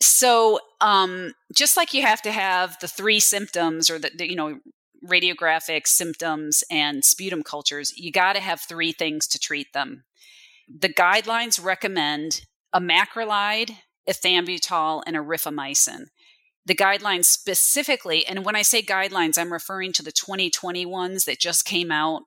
[SPEAKER 4] So um, just like you have to have the three symptoms or the, the you know radiographic symptoms and sputum cultures, you got to have three things to treat them. The guidelines recommend a macrolide, ethambutol, and a rifamycin. The guidelines specifically, and when I say guidelines, I'm referring to the 2020 ones that just came out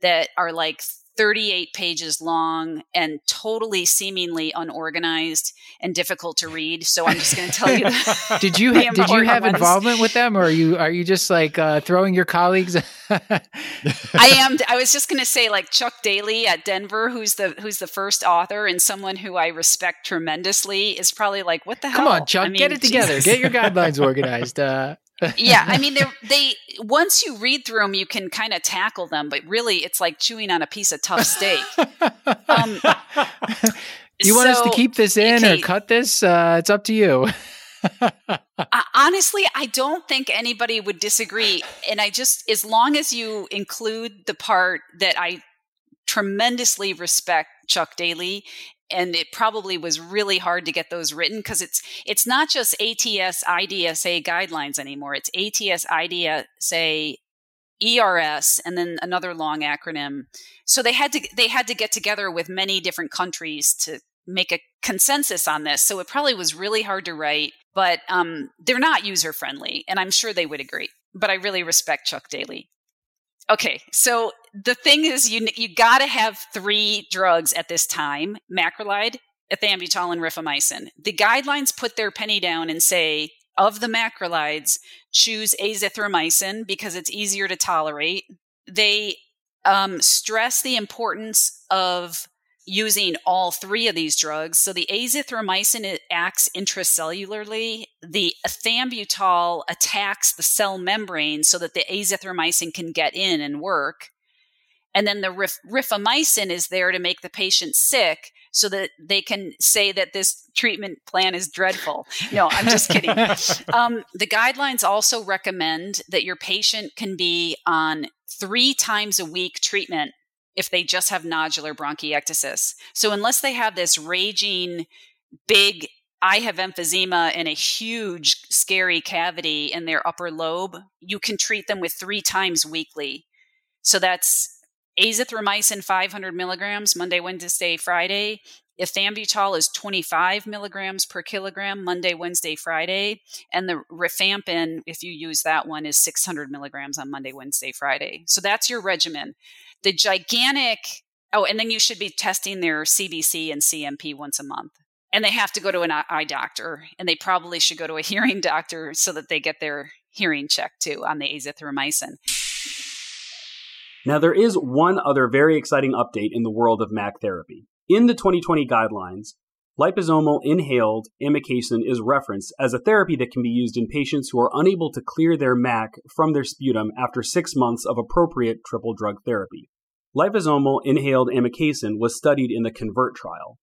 [SPEAKER 4] that are like 38 pages long and totally seemingly unorganized and difficult to read. So I'm just going to tell you.
[SPEAKER 1] did you ha- did you have involvement with them, or are you are you just like uh, throwing your colleagues?
[SPEAKER 4] I am. I was just going to say like Chuck Daley at Denver, who's the who's the first author and someone who I respect tremendously, is probably like, "What the hell?"
[SPEAKER 1] Come on, Chuck, I mean, get it together. Get your guidelines organized. Uh,
[SPEAKER 4] yeah, I mean, they once you read through them, you can kind of tackle them, but really, it's like chewing on a piece of tough steak. um,
[SPEAKER 1] you want us to keep this in okay, or cut this? Uh, it's up to you.
[SPEAKER 4] honestly, I don't think anybody would disagree, and I just as long as you include the part that I tremendously respect Chuck Daley and it probably was really hard to get those written because it's it's not just ATS IDSA guidelines anymore. It's ATS IDSA ERS and then another long acronym. So they had to they had to get together with many different countries to make a consensus on this. So it probably was really hard to write, but um, they're not user friendly, and I'm sure they would agree. But I really respect Chuck Daley. Okay, so the thing is, you you got to have three drugs at this time: macrolide, ethambutol, and rifamycin. The guidelines put their penny down and say, of the macrolides, choose azithromycin because it's easier to tolerate. They um, stress the importance of using all three of these drugs. So the azithromycin acts intracellularly. The ethambutol attacks the cell membrane so that the azithromycin can get in and work. And then the rif- rifamycin is there to make the patient sick so that they can say that this treatment plan is dreadful. No, I'm just kidding. um, the guidelines also recommend that your patient can be on three times a week treatment if they just have nodular bronchiectasis. So unless they have this raging big I have emphysema and a huge scary cavity in their upper lobe, you can treat them with 3 times weekly. So that's azithromycin 500 milligrams Monday, Wednesday, Friday. Ethambutol is 25 milligrams per kilogram Monday, Wednesday, Friday. And the rifampin, if you use that one, is 600 milligrams on Monday, Wednesday, Friday. So that's your regimen the gigantic oh and then you should be testing their cbc and cmp once a month. And they have to go to an eye doctor and they probably should go to a hearing doctor so that they get their hearing checked too on the azithromycin.
[SPEAKER 3] Now there is one other very exciting update in the world of mac therapy. In the 2020 guidelines liposomal inhaled amikacin is referenced as a therapy that can be used in patients who are unable to clear their mac from their sputum after six months of appropriate triple drug therapy Liposomal inhaled amikacin was studied in the CONVERT trial.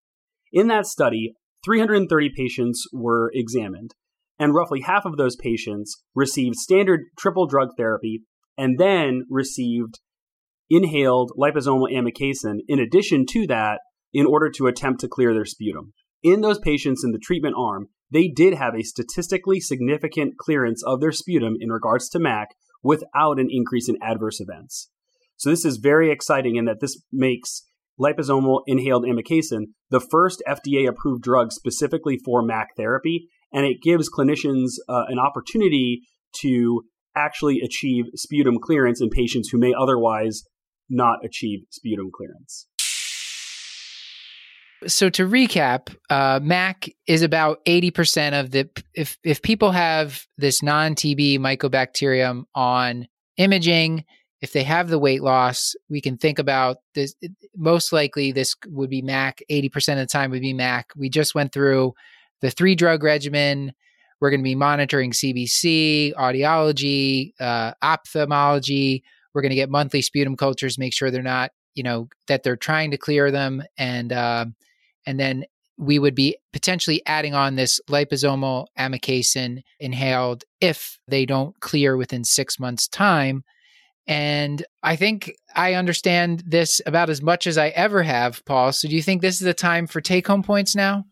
[SPEAKER 3] In that study, 330 patients were examined, and roughly half of those patients received standard triple drug therapy and then received inhaled liposomal amikacin in addition to that in order to attempt to clear their sputum. In those patients in the treatment arm, they did have a statistically significant clearance of their sputum in regards to MAC without an increase in adverse events. So this is very exciting in that this makes liposomal inhaled amikacin the first FDA approved drug specifically for MAC therapy, and it gives clinicians uh, an opportunity to actually achieve sputum clearance in patients who may otherwise not achieve sputum clearance.
[SPEAKER 1] So to recap, uh, MAC is about 80% of the, if, if people have this non TB mycobacterium on imaging, if they have the weight loss, we can think about this. Most likely, this would be MAC. 80% of the time would be MAC. We just went through the three drug regimen. We're going to be monitoring CBC, audiology, uh, ophthalmology. We're going to get monthly sputum cultures, make sure they're not, you know, that they're trying to clear them. And, uh, and then we would be potentially adding on this liposomal amikacin inhaled if they don't clear within six months' time. And I think I understand this about as much as I ever have, Paul. So do you think this is the time for take home points now?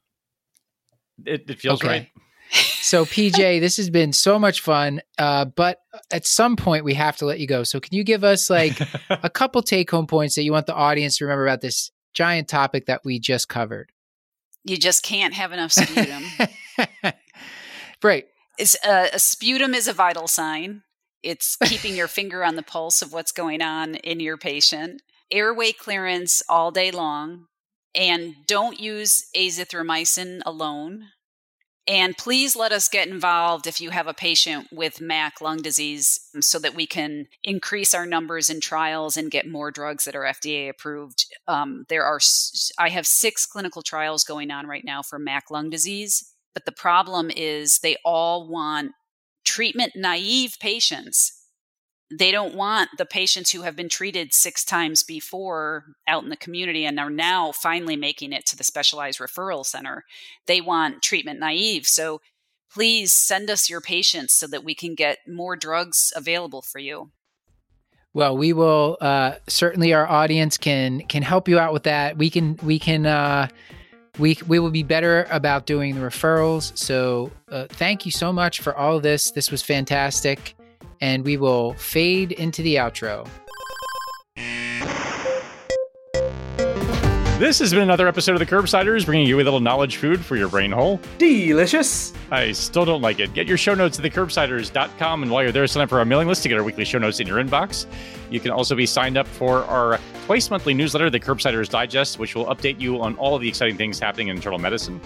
[SPEAKER 2] It, it feels okay. right.
[SPEAKER 1] so PJ, this has been so much fun, uh, but at some point we have to let you go. So can you give us like a couple take home points that you want the audience to remember about this giant topic that we just covered?
[SPEAKER 4] You just can't have enough sputum.
[SPEAKER 1] right.
[SPEAKER 4] It's, uh, a sputum is a vital sign. It's keeping your finger on the pulse of what's going on in your patient. Airway clearance all day long. And don't use azithromycin alone. And please let us get involved if you have a patient with MAC lung disease so that we can increase our numbers in trials and get more drugs that are FDA approved. Um, there are, I have six clinical trials going on right now for MAC lung disease, but the problem is they all want treatment naive patients. They don't want the patients who have been treated six times before out in the community and are now finally making it to the specialized referral center. They want treatment naive. So please send us your patients so that we can get more drugs available for you.
[SPEAKER 1] Well, we will uh, certainly. Our audience can can help you out with that. We can we can uh, we we will be better about doing the referrals. So uh, thank you so much for all this. This was fantastic, and we will fade into the outro.
[SPEAKER 2] This has been another episode of the Curbsiders, bringing you a little knowledge food for your brain hole.
[SPEAKER 3] Delicious.
[SPEAKER 2] I still don't like it. Get your show notes at thecurbsiders.com, and while you're there, sign up for our mailing list to get our weekly show notes in your inbox. You can also be signed up for our twice monthly newsletter, The Curbsiders Digest, which will update you on all of the exciting things happening in internal medicine.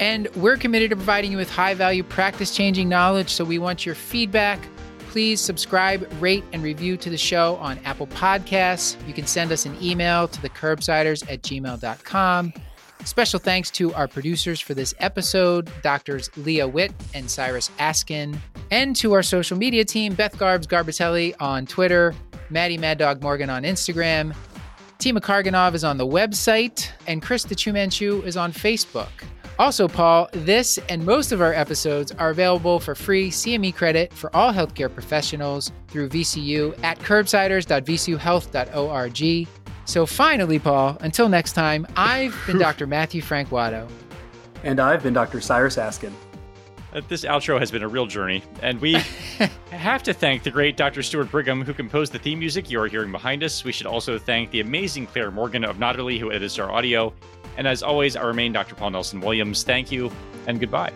[SPEAKER 1] And we're committed to providing you with high value, practice changing knowledge, so we want your feedback Please subscribe, rate, and review to the show on Apple Podcasts. You can send us an email to thecurbsiders at gmail.com. Special thanks to our producers for this episode, Doctors Leah Witt and Cyrus Askin, and to our social media team, Beth Garbs Garbitelli on Twitter, Maddie Mad Dog Morgan on Instagram, Tima Karganov is on the website, and Chris the Chumanchu is on Facebook. Also, Paul, this and most of our episodes are available for free CME credit for all healthcare professionals through VCU at curbsiders.vcuhealth.org. So finally, Paul, until next time, I've been Dr. Matthew Frank Watto.
[SPEAKER 3] And I've been Dr. Cyrus Askin.
[SPEAKER 2] Uh, this outro has been a real journey, and we have to thank the great Dr. Stuart Brigham, who composed the theme music you are hearing behind us. We should also thank the amazing Clair Morgan of Nodderly, who edits our audio, and as always, I remain Dr. Paul Nelson Williams. Thank you and goodbye.